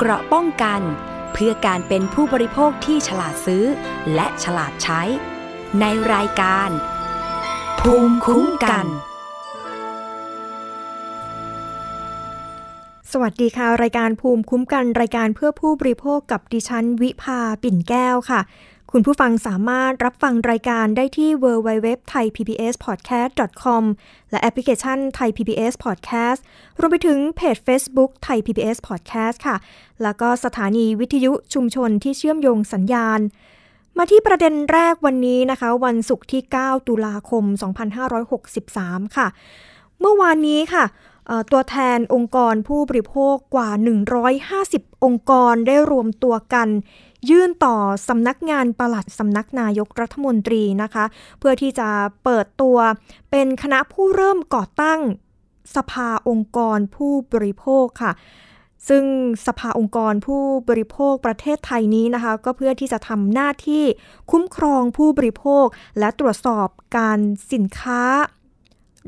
เกราะป้องกัน เพื่อการเป็นผู้บริโภคที่ฉลาดซื้อ และฉลาดใช้ ในรายการ ภูมิคุ้มกัน สวัสดีค่ะ รายการภูมิคุ้มกัน รายการเพื่อผู้บริโภคกับดิฉันวิภาปิ่นแก้วค่ะ คุณผู้ฟังสามารถรับฟังรายการได้ที่ www thai pbs podcast com และแอปพลิเคชัน Thai PBS Podcast รวมไปถึงเพจ Facebook Thai PBS Podcast ค่ะ แล้วก็สถานีวิทยุชุมชนที่เชื่อมโยงสัญญาณ มาที่ประเด็นแรกวันนี้นะคะ วันศุกร์ที่ 9 ตุลาคม 2563 ค่ะ เมื่อวานนี้ค่ะตัวแทนองค์กรผู้บริโภคกว่า 150 องค์กรได้รวมตัวกัน ยื่นต่อสำนักงานปลัดสำนักนายกรัฐมนตรีนะคะ เพื่อที่จะเปิดตัวเป็นคณะผู้เริ่มก่อตั้งสภาองค์กรผู้บริโภคค่ะ ซึ่งสภาองค์กรผู้บริโภคประเทศไทยนี้นะคะ ก็เพื่อที่จะทำหน้าที่คุ้มครองผู้บริโภค และตรวจสอบการสินค้า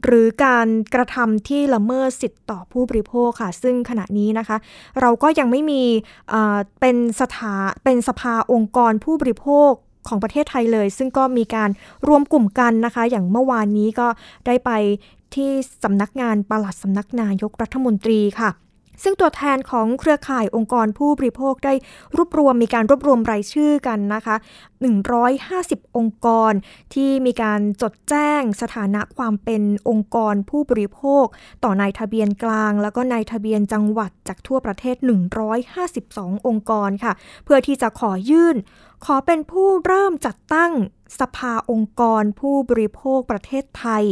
หรือการกระทำที่ละเมิดสิทธิ์ต่อผู้บริโภคค่ะ ซึ่งขณะนี้นะคะ เราก็ยังไม่มีเอ่อเป็นสถาเป็นสภาองค์กรผู้บริโภคของประเทศไทยเลย ซึ่งก็มีการรวมกลุ่มกันนะคะ อย่างเมื่อวานนี้ก็ได้ไปที่สำนักงานปลัดสำนักนายกรัฐมนตรีค่ะ ซึ่งตัวแทนของเครือข่ายองค์กรผู้บริโภคได้รวบรวมมีการรวบรวมรายชื่อกันนะคะ 150 องค์กรที่มีการจดแจ้งสถานะความเป็นองค์กรผู้บริโภค ต่อนายทะเบียนกลาง แล้วก็นายทะเบียนจังหวัดจากทั่วประเทศ 152 องค์กรค่ะ เพื่อที่จะขอยื่น ขอเป็นผู้เริ่มจัดตั้งสภาองค์กรผู้บริโภคประเทศไทย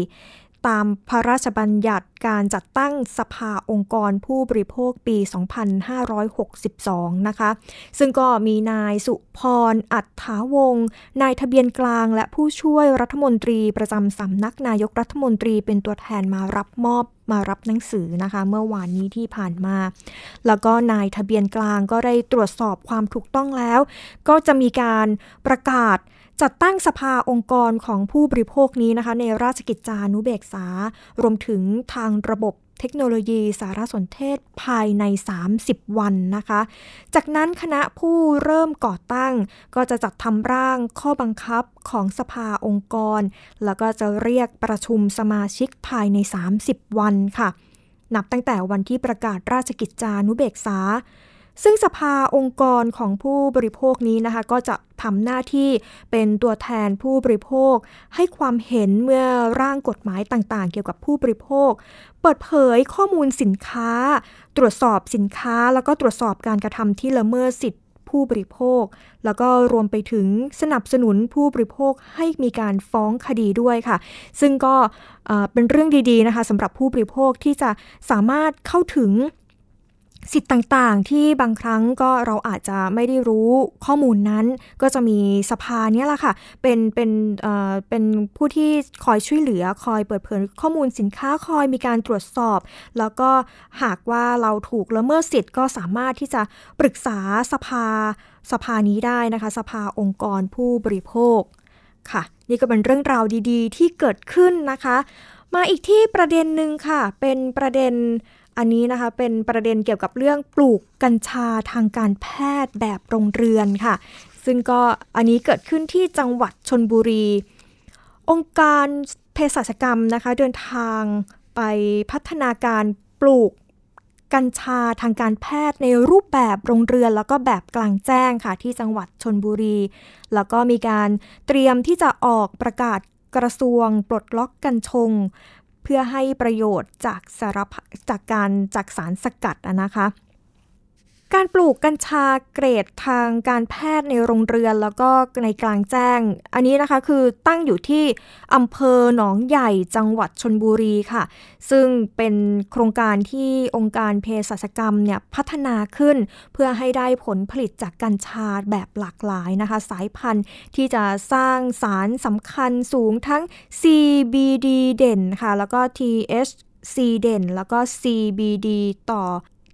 ตามพระราชบัญญัติการจัดตั้งสภาองค์กรผู้บริโภคปี 2562 นะคะ ซึ่งก็มีนายสุพร อัฏฐาวงศ์นายทะเบียนกลางและผู้ช่วยรัฐมนตรีประจำสำนักนายกรัฐมนตรีเป็นตัวแทนมารับมอบมารับหนังสือนะคะ เมื่อวานนี้ที่ผ่านมา แล้วก็นายทะเบียนกลางก็ได้ตรวจสอบความถูกต้องแล้ว ก็จะมีการประกาศ จัดตั้งสภาองค์กรของผู้บริโภคนี้นะคะ ในราชกิจจานุเบกษา รวมถึงทางระบบเทคโนโลยีสารสนเทศภายใน 30 วันนะคะ จากนั้นคณะผู้เริ่มก่อตั้ง ก็จะจัดทำร่างข้อบังคับของสภาองค์กร แล้วก็จะเรียกประชุมสมาชิกภายใน 30 วันค่ะ นับตั้งแต่วันที่ประกาศราชกิจจานุเบกษา ซึ่งสภาองค์กรของผู้บริโภคนี้นะคะ ก็จะทำหน้าที่เป็นตัวแทนผู้บริโภค ให้ความเห็นเมื่อร่างกฎหมายต่างๆ เกี่ยวกับผู้บริโภค เปิดเผยข้อมูลสินค้า ตรวจสอบสินค้า แล้วก็ตรวจสอบการกระทำที่ละเมิดสิทธิผู้บริโภค แล้วก็รวมไปถึงสนับสนุนผู้บริโภคให้มีการฟ้องคดีด้วยค่ะ ซึ่งก็เป็นเรื่องดีๆนะคะสำหรับผู้บริโภคที่จะสามารถเข้าถึง สิทธิ์ต่างๆ ที่บางครั้งก็เราอาจจะไม่ได้รู้ข้อมูลนั้น ก็จะมีสภาเนี่ยแหละค่ะ เป็นเป็นเอ่อเป็นผู้ที่คอยช่วยเหลือคอยเปิดเผยข้อมูลสินค้าคอยมีการตรวจสอบ แล้วก็หากว่าเราถูกละเมิดสิทธิ์ก็สามารถที่จะปรึกษาสภาสภานี้ได้นะคะ สภาองค์กรผู้บริโภคค่ะ นี่ก็เป็นเรื่องราวดี ๆ ที่เกิดขึ้นนะคะ มาอีกที่ประเด็นหนึ่งค่ะ เป็นประเด็น อันนี้นะคะเป็นประเด็นเกี่ยวกับเรื่องปลูกกัญชาทางการแพทย์แบบโรงเรือนค่ะ ซึ่งก็อันนี้เกิดขึ้นที่จังหวัดชนบุรี องค์การเภสัชกรรมนะคะเดินทางไปพัฒนาการปลูกกัญชาทางการแพทย์ในรูปแบบโรงเรือน แล้วก็แบบกลางแจ้งค่ะที่จังหวัดชนบุรี แล้วก็มีการเตรียมที่จะออกประกาศกระทรวงปลดล็อกกัญชง เพื่อให้ประโยชน์จากสารจากการจากสารสกัดนะคะ การปลูกกัญชาเกรดทางการแพทย์ในโรงเรือนแล้วก็ในกลางแจ้ง อันนี้นะคะคือตั้งอยู่ที่อำเภอหนองใหญ่จังหวัดชนบุรีค่ะ ซึ่งเป็นโครงการที่องค์การเภสัชกรรมเนี่ยพัฒนาขึ้น เพื่อให้ได้ผลผลิตจากกัญชาแบบหลากหลายนะคะ สายพันธุ์ที่จะสร้างสารสำคัญสูงทั้ง CBD เด่นค่ะ แล้วก็ THC เด่นแล้วก็ CBD ต่อ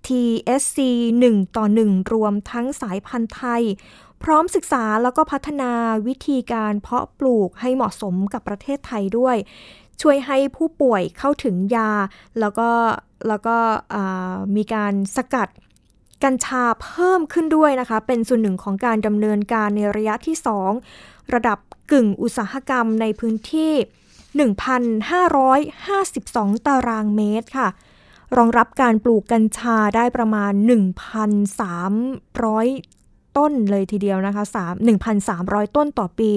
TSC 1 ต่อ 1 รวมทั้งสายพันธุ์ไทย พร้อมศึกษาแล้วก็พัฒนาวิธีการเพาะปลูกให้เหมาะสมกับประเทศไทยด้วย ช่วยให้ผู้ป่วยเข้าถึงยา แล้วก็แล้วก็มีการสกัดกัญชาเพิ่มขึ้นด้วยนะคะ เป็นส่วนหนึ่งของการดำเนินการในระยะที่ 2 ระดับกึ่งอุตสาหกรรมในพื้นที่ 1,552 ตารางเมตรค่ะ รองรับการปลูกกัญชาได้ประมาณ 1,300 ต้นเลยทีเดียวนะคะ1,300 ต้นต่อปี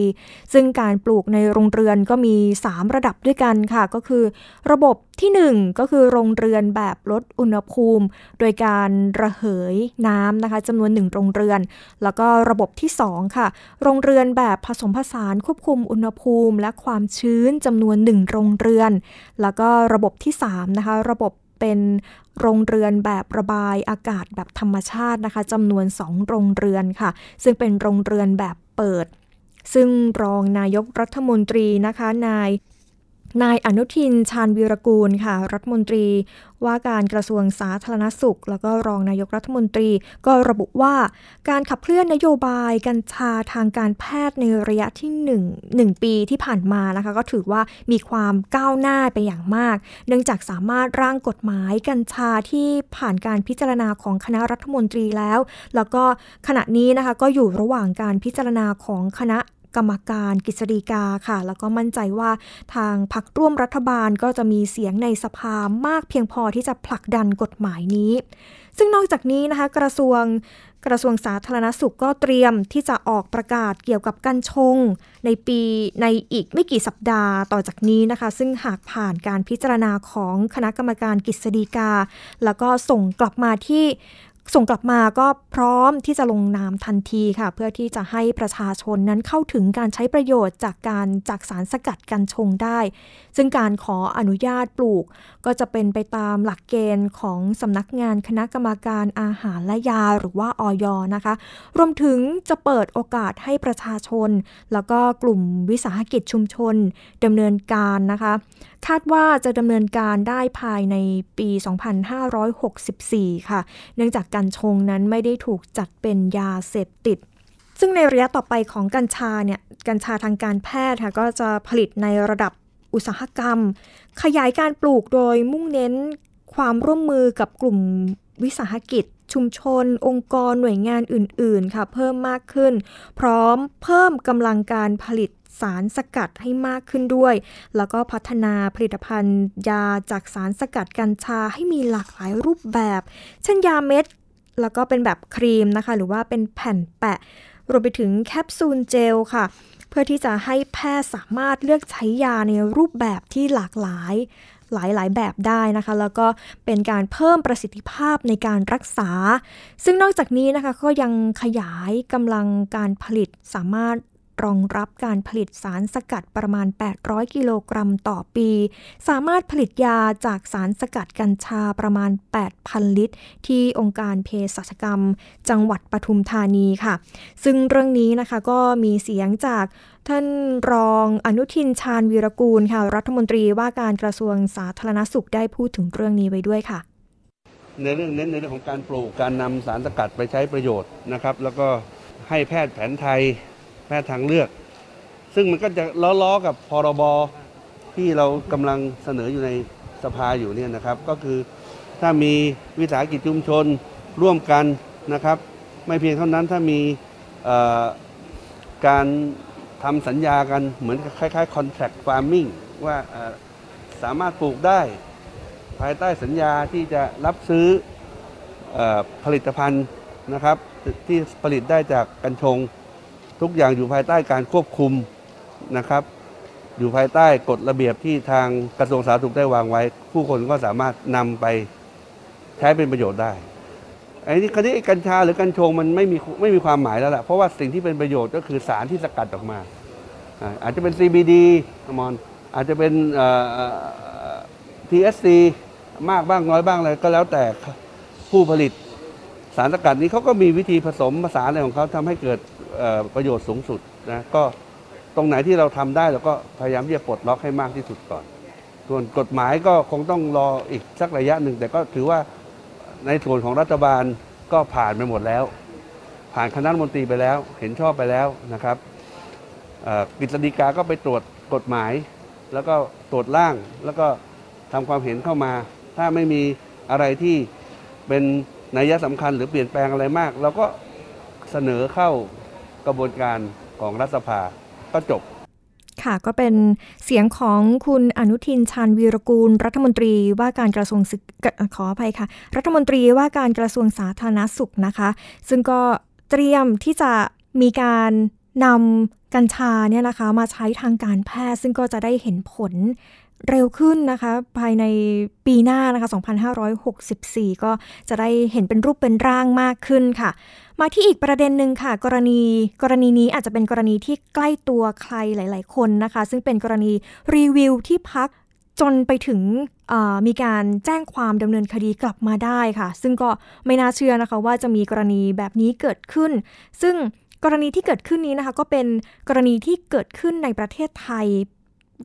ซึ่งการปลูกในโรงเรือนก็มี 3 ระดับด้วยกันค่ะ ก็คือ ระบบที่ 1 ก็คือโรงเรือนแบบลดอุณหภูมิ โดยการระเหยน้ำนะคะจำนวน 1 โรงเรือน แล้วก็ระบบที่ 2 ค่ะ โรงเรือนแบบผสมผสานควบคุมอุณหภูมิ และความชื้นจำนวน 1 โรงเรือน แล้วก็ระบบที่3นะคะระบบ เป็นโรงเรือนแบบระบายอากาศแบบธรรมชาตินะคะจำนวน 2 โรงเรือนค่ะ ซึ่งเป็นโรงเรือนแบบเปิด ซึ่งรองนายกรัฐมนตรีนะคะ นาย นายอนุทินชาญวีรกูลค่ะ รัฐมนตรีว่าการกระทรวงสาธารณสุข แล้วก็รองนายกรัฐมนตรีก็ระบุว่า การขับเคลื่อนนโยบายกัญชาทางการแพทย์ในระยะที่1 1ปีที่ผ่านมานะคะ ก็ถือว่ามีความก้าวหน้าไปอย่างมาก เนื่องจากสามารถร่างกฎหมายกัญชาที่ผ่านการพิจารณาของคณะรัฐมนตรีแล้ว แล้วก็ขณะนี้นะคะก็อยู่ระหว่างการพิจารณาของคณะ กรรมการกฤษฎีกาค่ะ แล้วก็มั่นใจว่าทางพักร่วมรัฐบาลก็จะมีเสียงในสภามากเพียงพอที่จะผลักดันกฎหมายนี้ ซึ่งนอกจากนี้นะคะ กระทรวงกระทรวงสาธารณสุขก็เตรียมที่จะออกประกาศเกี่ยวกับกัญชง ในปีในอีกไม่กี่สัปดาห์ต่อจากนี้นะคะ ซึ่งหากผ่านการพิจารณาของคณะกรรมการกฤษฎีกา แล้วก็ส่งกลับมาที่ ส่งกลับมาก็พร้อมที่จะลงนามทันทีค่ะ เพื่อที่จะให้ประชาชนนั้นเข้าถึงการใช้ประโยชน์จากการจากสารสกัดกัญชงได้ ซึ่งการขออนุญาตปลูก ก็จะเป็นไปตามหลักเกณฑ์ของสำนักงานคณะกรรมการอาหารและยาหรือว่าออยนะคะ รวมถึงจะเปิดโอกาสให้ประชาชน แล้วก็กลุ่มวิสาหกิจชุมชนดำเนินการนะคะ คาดว่าจะดำเนินการได้ภายในปี 2564 ค่ะ เนื่องจากกัญชงนั้นไม่ได้ถูกจัดเป็นยาเสพติด ซึ่งในระยะต่อไปของกัญชาเนี่ย กัญชาทางการแพทย์ค่ะก็จะผลิตในระดับอุตสาหกรรม ขยายการปลูกโดยมุ่งเน้นความร่วมมือกับกลุ่มวิสาหกิจชุมชน องค์กรหน่วยงานอื่น ๆ ค่ะ เพิ่มมากขึ้น พร้อมเพิ่มกำลังการผลิต สารสกัดให้มากขึ้นด้วย แล้วก็พัฒนาผลิตภัณฑ์ ยาจากสารสกัดกัญชาให้มีหลากหลายรูปแบบ เช่นยาเม็ด แล้วก็เป็นแบบครีมนะคะ หรือว่าเป็นแผ่นแปะ รวมไปถึงแคปซูลเจลค่ะ เพื่อที่จะให้แพทย์สามารถเลือกใช้ยาในรูปแบบที่หลากหลายหลาย ๆ แบบได้นะคะ แล้วก็เป็นการเพิ่มประสิทธิภาพในการรักษา ซึ่งนอกจากนี้นะคะก็ยังขยายกำลังการผลิตสามารถ รองรับการผลิตสารสกัดประมาณ 800 กิโลกรัมต่อปี สามารถผลิตยาจากสารสกัดกัญชาประมาณ 8,000 ลิตร ที่องค์การเภสัชกรรม จังหวัดปทุมธานีค่ะ ซึ่งเรื่องนี้นะคะก็มีเสียงจากท่านรองอนุทินชาญวีรกูลค่ะ รัฐมนตรีว่าการกระทรวงสาธารณสุขได้พูดถึงเรื่องนี้ไว้ด้วยค่ะ ในเรื่องเน้นในเรื่องของการปลูกการนำสารสกัดไปใช้ประโยชน์นะครับ แล้วก็ให้แพทย์แผนไทย แพทย์ทางเลือก ซึ่งมันก็จะล้อๆกับพรบที่เรากำลังเสนออยู่ในสภาอยู่เนี่ยนะครับ ก็คือถ้ามีวิสาหกิจชุมชนร่วมกันนะครับ ไม่เพียงเท่านั้นถ้ามีการทำสัญญากันเหมือนคล้ายๆ contract farming ว่าสามารถปลูกได้ภายใต้สัญญาที่จะรับซื้ออผลิตภัณฑ์นะครับที่ผลิตได้จากกัญชง ทุกอย่างอยู่ภายใต้การควบคุมนะครับ อยู่ภายใต้กฎระเบียบที่ทางกระทรวงสาธารณสุขได้วางไว้ ผู้คนก็สามารถนำไปใช้เป็นประโยชน์ได้ไอ้นี่คดีกัญชาหรือกัญชงมันไม่มีไม่มีความหมายแล้วล่ะเพราะว่าสิ่งที่เป็นประโยชน์ก็คือสารที่สกัดออกมา อาจจะเป็น CBD มอนอาจจะเป็น TSC มากบ้างน้อยบ้างอะไรก็แล้วแต่ผู้ผลิตสารสกัดนี้เขาก็มีวิธีผสมผสานอะไรของเขาทำให้เกิด ประโยชน์สูงสุดนะก็ตรงไหนที่เราทำได้เราก็พยายามที่จะปลดล็อกให้มากที่สุดก่อน ส่วนกฎหมายก็คงต้องรออีกสักระยะหนึ่ง แต่ก็ถือว่าในส่วนของรัฐบาลก็ผ่านไปหมดแล้ว ผ่านคณะมนตรีไปแล้ว เห็นชอบไปแล้วนะครับกฤษฎีกาก็ไปตรวจกฎหมาย แล้วก็ตรวจร่าง แล้วก็ทำความเห็นเข้ามา ถ้าไม่มีอะไรที่เป็นนัยสำคัญหรือเปลี่ยนแปลงอะไรมากเราก็เสนอเข้า กระบวนการของรัฐสภาก็จบค่ะก็เป็นเสียงของคุณอนุทินชาญวีรกูล รัฐมนตรีว่าการกระทรวงศึกขออภัยค่ะ รัฐมนตรีว่าการกระทรวงสาธารณสุขนะคะ ซึ่งก็เตรียมที่จะมีการนำกัญชาเนี่ยนะคะมาใช้ทางการแพทย์ ซึ่งก็จะได้เห็นผลเร็วขึ้นนะคะ ภายในปีหน้านะคะ 2564 ก็จะได้เห็นเป็นรูปเป็นร่างมากขึ้นค่ะ มาที่อีกประเด็นหนึ่งค่ะ กรณีกรณีนี้อาจจะเป็นกรณีที่ใกล้ตัวใครหลาย ๆ คนนะคะ ซึ่งเป็นกรณีรีวิวที่พักจนไปถึงมีการแจ้งความดำเนินคดีกลับมาได้ค่ะ ซึ่งก็ไม่น่าเชื่อนะคะว่าจะมีกรณีแบบนี้เกิดขึ้น ซึ่งกรณีที่เกิดขึ้นนี้นะคะ ก็เป็นกรณีที่เกิดขึ้นในประเทศไทย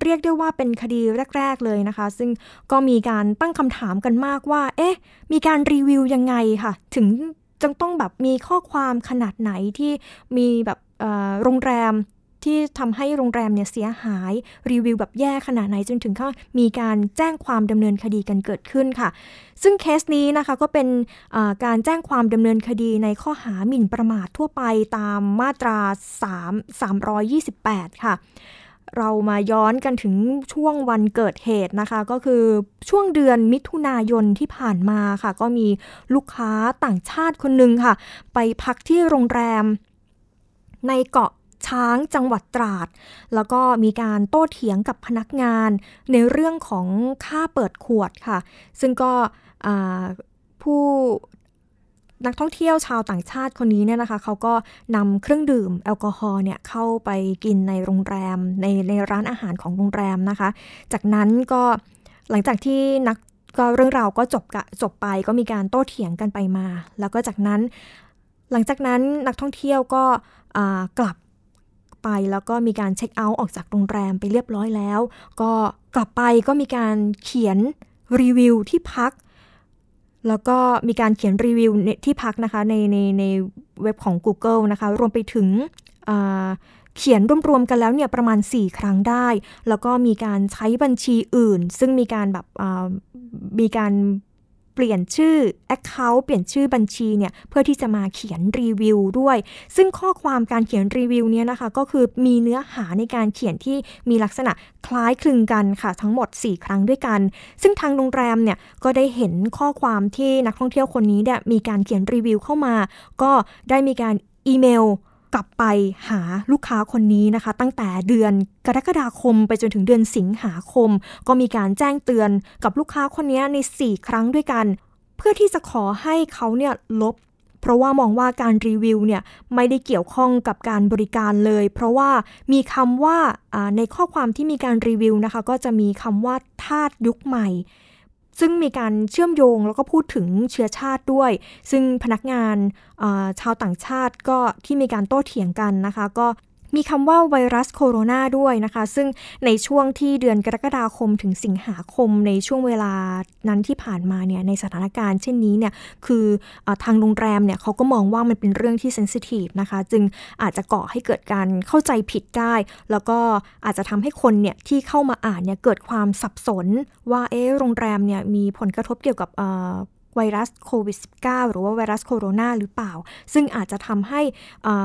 เรียกได้ว่าเป็นคดีแรก ๆ เลยนะคะ ซึ่งก็มีการตั้งคำถามกันมากว่า เอ๊ะ มีการรีวิวยังไงค่ะ ถึง จึงต้องแบบมีข้อความขนาดไหนที่มีแบบโรงแรมที่ทำให้โรงแรมเนี่ยเสียหายรีวิวแบบแย่ขนาดไหนจนถึงข้ามีการแจ้งความดำเนินคดีกันเกิดขึ้นค่ะ ซึ่งเคสนี้นะคะก็เป็นการแจ้งความดำเนินคดีในข้อหาหมิ่นประมาททั่วไปตามมาตรา 3 328 ค่ะ เรามาย้อนกันถึงช่วงวันเกิดเหตุนะคะ ก็คือช่วงเดือนมิถุนายนที่ผ่านมาค่ะ ก็มีลูกค้าต่างชาติคนหนึ่งค่ะ ไปพักที่โรงแรม ในเกาะช้างจังหวัดตราด แล้วก็มีการโต้เถียงกับพนักงาน ในเรื่องของค่าเปิดขวดค่ะ ซึ่งก็ผู้ นักท่องเที่ยวชาวต่างชาติคนนี้เนี่ยนะคะเขาก็นำเครื่องดื่มแอลกอฮอล์เนี่ยเข้าไปกินในโรงแรมในในร้านอาหารของโรงแรมนะคะ จากนั้นก็หลังจากที่นักก็เรื่องราวก็จบจบไปก็มีการโต้เถียงกันไปมา แล้วก็จากนั้น หลังจากนั้นนักท่องเที่ยวก็กลับไปแล้วก็มีการเช็คเอาท์ออกจากโรงแรมไปเรียบร้อยแล้ว ก็กลับไปก็มีการเขียนรีวิวที่พัก แล้วก็มีการเขียนรีวิวที่พักนะคะในในในเว็บของ Google นะคะ รวมไปถึงเขียนรวมๆกันแล้วเนี่ยประมาณ 4 ครั้งได้ แล้วก็มีการใช้บัญชีอื่น ซึ่งมีการแบบมีการ เปลี่ยนชื่อ Account เปลี่ยนชื่อบัญชีเนี่ยเพื่อที่จะมาเขียนรีวิวด้วย ซึ่งข้อความการเขียนรีวิวเนี่ยนะคะก็คือมีเนื้อหาในการเขียนที่มีลักษณะคล้ายคลึงกันค่ะทั้งหมด 4 ครั้งด้วยกัน ซึ่งทางโรงแรมเนี่ยก็ได้เห็นข้อความที่นักท่องเที่ยวคนนี้เนี่ยมีการเขียนรีวิวเข้ามา ก็ได้มีการอีเมล กลับไปหาลูกค้าคนนี้นะคะ ตั้งแต่เดือนกรกฎาคมไปจนถึงเดือนสิงหาคม ก็มีการแจ้งเตือนกับลูกค้าคนนี้ใน 4 ครั้งด้วยกัน เพื่อที่จะขอให้เขาเนี่ยลบ เพราะว่ามองว่าการรีวิวเนี่ยไม่ได้เกี่ยวข้องกับการบริการเลย เพราะว่ามีคำว่าในข้อความที่มีการรีวิวนะคะ ก็จะมีคำว่าทาสยุคใหม่ ซึ่งมีการเชื่อมโยงแล้วก็พูดถึงเชื้อชาติด้วย ซึ่งพนักงานชาวต่างชาติก็ที่มีการโต้เถียงกันนะคะ ก็ มีคำว่าไวรัสโคโรนาด้วยนะคะ ซึ่งในช่วงที่เดือนกรกฎาคมถึงสิงหาคมในช่วงเวลานั้นที่ผ่านมาเนี่ยในสถานการณ์เช่นนี้เนี่ยคืออทางโรงแรมเนี่ยเขาก็มองว่ามันเป็นเรื่องที่เซนซิทีฟนะคะ จึงอาจจะก่อให้เกิดการเข้าใจผิดได้ แล้วก็อาจจะทำให้คนเนี่ยที่เข้ามาอ่านเนี่ยเกิดความสับสนว่าเอ๊โรงแรมเนี่ยมีผลกระทบเกี่ยวกับ ไวรัสโควิด -19 หรือว่าไวรัสโคโรนาหรือเปล่า ซึ่งอาจจะทำให้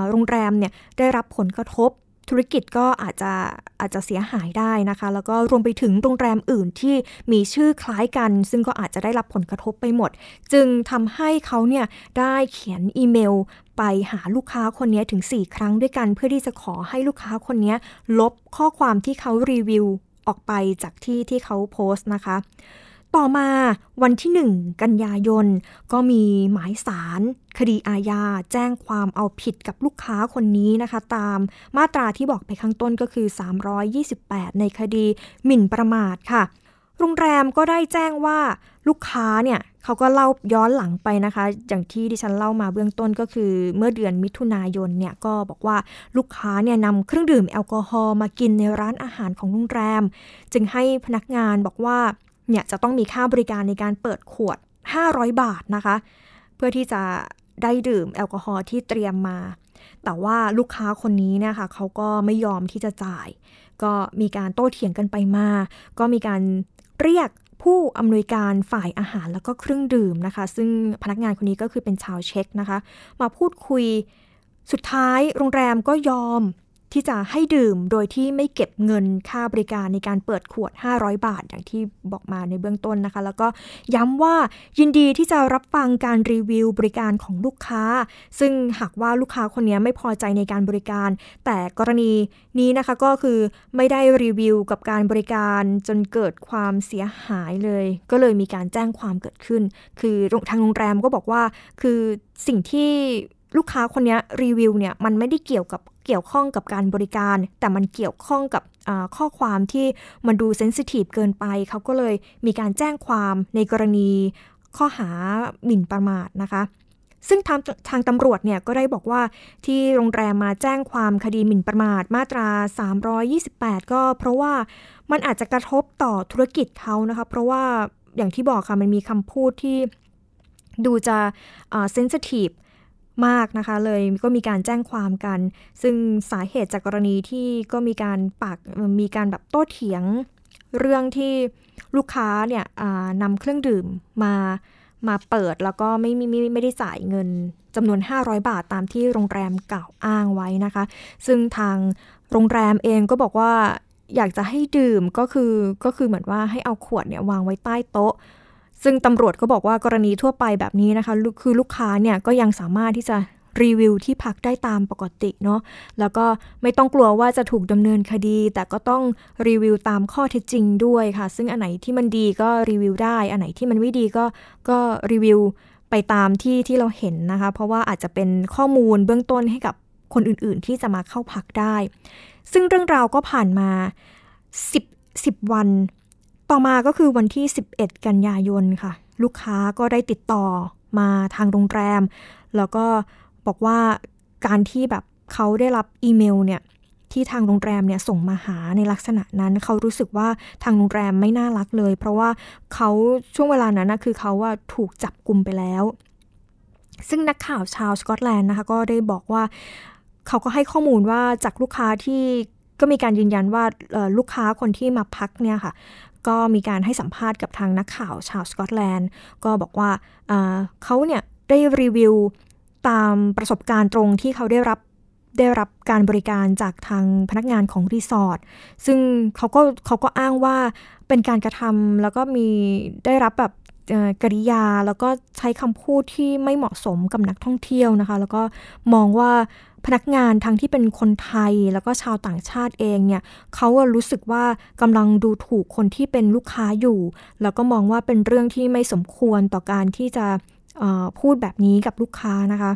โรงแรมเนี่ยได้รับผลกระทบธุรกิจก็อาจจะอาจจะเสียหายได้นะคะ แล้วก็รวมไปถึงโรงแรมอื่นที่มีชื่อคล้ายกัน ซึ่งก็อาจจะได้รับผลกระทบไปหมด จึงทำให้เขาเนี่ยได้เขียนอีเมลไปหาลูกค้าคนนี้ถึง 4 ครั้งด้วยกัน เพื่อที่จะขอให้ลูกค้าคนนี้ลบข้อความที่เขารีวิวออกไปจากที่ที่เขาโพสต์นะคะ ต่อมาวันที่ 1 กันยายน ก็มีหมายสารคดีอาญาแจ้งความเอาผิดกับลูกค้าคนนี้นะคะ ตามมาตราที่บอกไปข้างต้นก็คือ 328 ในคดีหมิ่นประมาทค่ะ โรงแรมก็ได้แจ้งว่าลูกค้าเนี่ยเขาก็เล่าย้อนหลังไปนะคะ อย่างที่ดิฉันเล่ามาเบื้องต้นก็คือ เมื่อเดือนมิถุนายนเนี่ยก็บอกว่าลูกค้าเนี่ยนำเครื่องดื่มแอลกอฮอล์มากินในร้านอาหารของโรงแรม จึงให้พนักงานบอกว่า เนี่ยจะต้องมีค่าบริการในการเปิดขวด 500 บาทนะคะ เพื่อที่จะได้ดื่มแอลกอฮอล์ที่เตรียมมา แต่ว่าลูกค้าคนนี้เนี่ยค่ะเขาก็ไม่ยอมที่จะจ่าย ก็มีการโต้เถียงกันไปมา ก็มีการเรียกผผู้อำนวยการฝ่ายอาหารแล้วก็เครื่องดื่มนะคะ ซึ่งพนักงานคนนี้ก็คือเป็นชาวเช็กนะคะ มาพูดคุยสุดท้ายโรงแรมก็ยอม ที่จะให้ดื่มโดยที่ไม่เก็บเงินค่าบริการในการเปิดขวด 500 บาท อย่างที่บอกมาในเบื้องต้นนะคะ แล้วก็ย้ำว่ายินดีที่จะรับฟังการรีวิวบริการของลูกค้า ซึ่งหากว่าลูกค้าคนนี้ไม่พอใจในการบริการ แต่กรณีนี้นะคะก็คือไม่ได้รีวิวกับการบริการจนเกิดความเสียหายเลย ก็เลยมีการแจ้งความเกิดขึ้น คือทางโรงแรมก็บอกว่าคือสิ่งที่ ลูกค้าคนนี้รีวิวเนี่ยมันไม่ได้เกี่ยวกับเกี่ยวข้องกับการบริการ แต่มันเกี่ยวข้องกับข้อความที่มันดูเซนซิทีฟเกินไปเขาก็เลยมีการแจ้งความในกรณีข้อหาหมิ่นประมาทนะคะซึ่งทางทางตำรวจเนี่ยก็ได้บอกว่าที่โรงแรมมาแจ้งความคดีหมิ่นประมาทมาตรา 328 ก็เพราะว่ามันอาจจะกระทบต่อธุรกิจเขานะคะเพราะว่าอย่างที่บอกค่ะมันมีคำพูดที่ดูจะเซนซิทีฟ มากนะคะเลยก็มีการแจ้งความกัน ซึ่งสาเหตุจากกรณีที่ก็มีการปากมีการแบบโต้เถียงเรื่องที่ลูกค้าเนี่ยนำเครื่องดื่มมามาเปิดแล้วก็ไม่ไม่ไม่ได้จ่ายเงินจำนวน 500 บาทตามที่โรงแรมกล่าวอ้างไว้นะคะ ซึ่งทางโรงแรมเองก็บอกว่าอยากจะให้ดื่มก็คือก็คือเหมือนว่าให้เอาขวดเนี่ยวางไว้ใต้โต๊ะ ซึ่งตำรวจก็บอกว่ากรณีทั่วไปแบบนี้นะคะ คือลูกค้าเนี่ยก็ยังสามารถที่จะรีวิวที่พักได้ตามปกติเนาะแล้วก็ไม่ต้องกลัวว่าจะถูกดำเนินคดี แต่ก็ต้องรีวิวตามข้อเท็จจริงด้วยค่ะ ซึ่งอันไหนที่มันดีก็รีวิวได้ อันไหนที่มันไม่ดีก็ก็รีวิวไปตามที่ที่เราเห็นนะคะ เพราะว่าอาจจะเป็นข้อมูลเบื้องต้นให้กับคนอื่นๆ ที่จะมาเข้าพักได้ ซึ่งเรื่องราวก็ผ่านมา 10 10 วัน ต่อมาก็คือวันที่ 11 กันยายนค่ะ ลูกค้าก็ได้ติดต่อมาทางโรงแรม แล้วก็บอกว่าการที่แบบเขาได้รับอีเมลเนี่ยที่ทางโรงแรมเนี่ยส่งมาหาในลักษณะนั้น เขารู้สึกว่าทางโรงแรมไม่น่ารักเลย เพราะว่าเขาช่วงเวลานั้นนะคือเขาว่าถูกจับกลุ่มไปแล้ว ซึ่งนักข่าวชาวสกอตแลนด์นะคะก็ได้บอกว่าเขาก็ให้ข้อมูลว่าจากลูกค้าที่ก็มีการยืนยันว่าลูกค้าคนที่มาพักเนี่ยค่ะ ก็มีการให้สัมภาษณ์กับทางนักข่าวชาวสกอตแลนด์ ก็บอกว่าเขาเนี่ยได้รีวิวตามประสบการณ์ตรงที่เขาได้รับได้รับการบริการจากทางพนักงานของรีสอร์ทซึ่งเขาก็เขาก็อ้างว่าเป็นการกระทำแล้วก็มีได้รับแบบกริยาแล้วก็ใช้คำพูดที่ไม่เหมาะสมกับนักท่องเที่ยวนะคะ แล้วก็มองว่า พนักงานทั้งที่เป็นคนไทยแล้วก็ชาวต่างชาติเองเนี่ยเขารู้สึกว่ากำลังดูถูกคนที่เป็นลูกค้าอยู่ แล้วก็มองว่าเป็นเรื่องที่ไม่สมควรต่อการที่จะพูดแบบนี้กับลูกค้านะคะ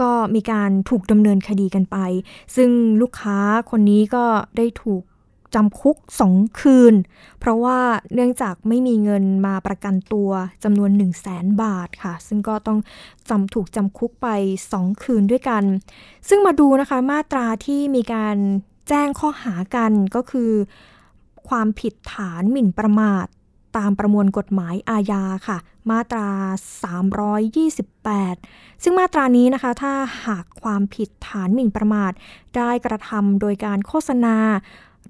ก็มีการถูกดำเนินคดีกันไป ซึ่งลูกค้าคนนี้ก็ได้ถูก จำคุกสองคืน เพราะว่าเนื่องจากไม่มีเงินมาประกันตัวจำนวน 1 0 0 0 0แสนบาทค่ะ ซึ่งก็ต้องจำถูกจำคุกไป 2 คืนด้วยกัน ซึ่งมาดูนะคะมาตราที่มีการแจ้งข้อหากันก็คือ ความผิดฐานหมิ่นประมาทตามประมวลกฎหมายอาญาค่ะ มาตรา 328 ซึ่งมาตรานี้นะคะ ถ้าหากความผิดฐานหมิ่นประมาท ได้กระทำโดยการโฆษณา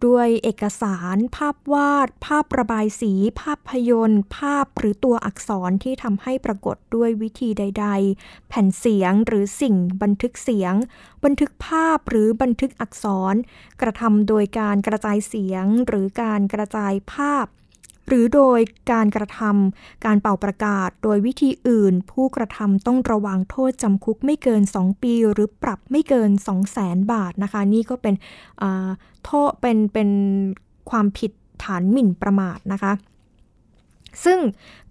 ด้วยเอกสาร ภาพวาด ภาพระบายสี ภาพยนตร์ ภาพหรือตัวอักษรที่ทำให้ปรากฏด้วยวิธีใด ๆ แผ่นเสียงหรือสิ่งบันทึกเสียง บันทึกภาพหรือบันทึกอักษร กระทำโดยการกระจายเสียงหรือการกระจายภาพ หรือโดยการกระทำการเป่าประกาศโดยวิธีอื่น ผู้กระทำต้องระวังโทษจำคุกไม่เกิน 2 ปี หรือปรับไม่เกิน 2 0 0แสนบาทนะคะ นี่ก็เป็นโทษเป็นเป็นความผิดฐานหมิ่นประมาทนะคะ ซึ่ง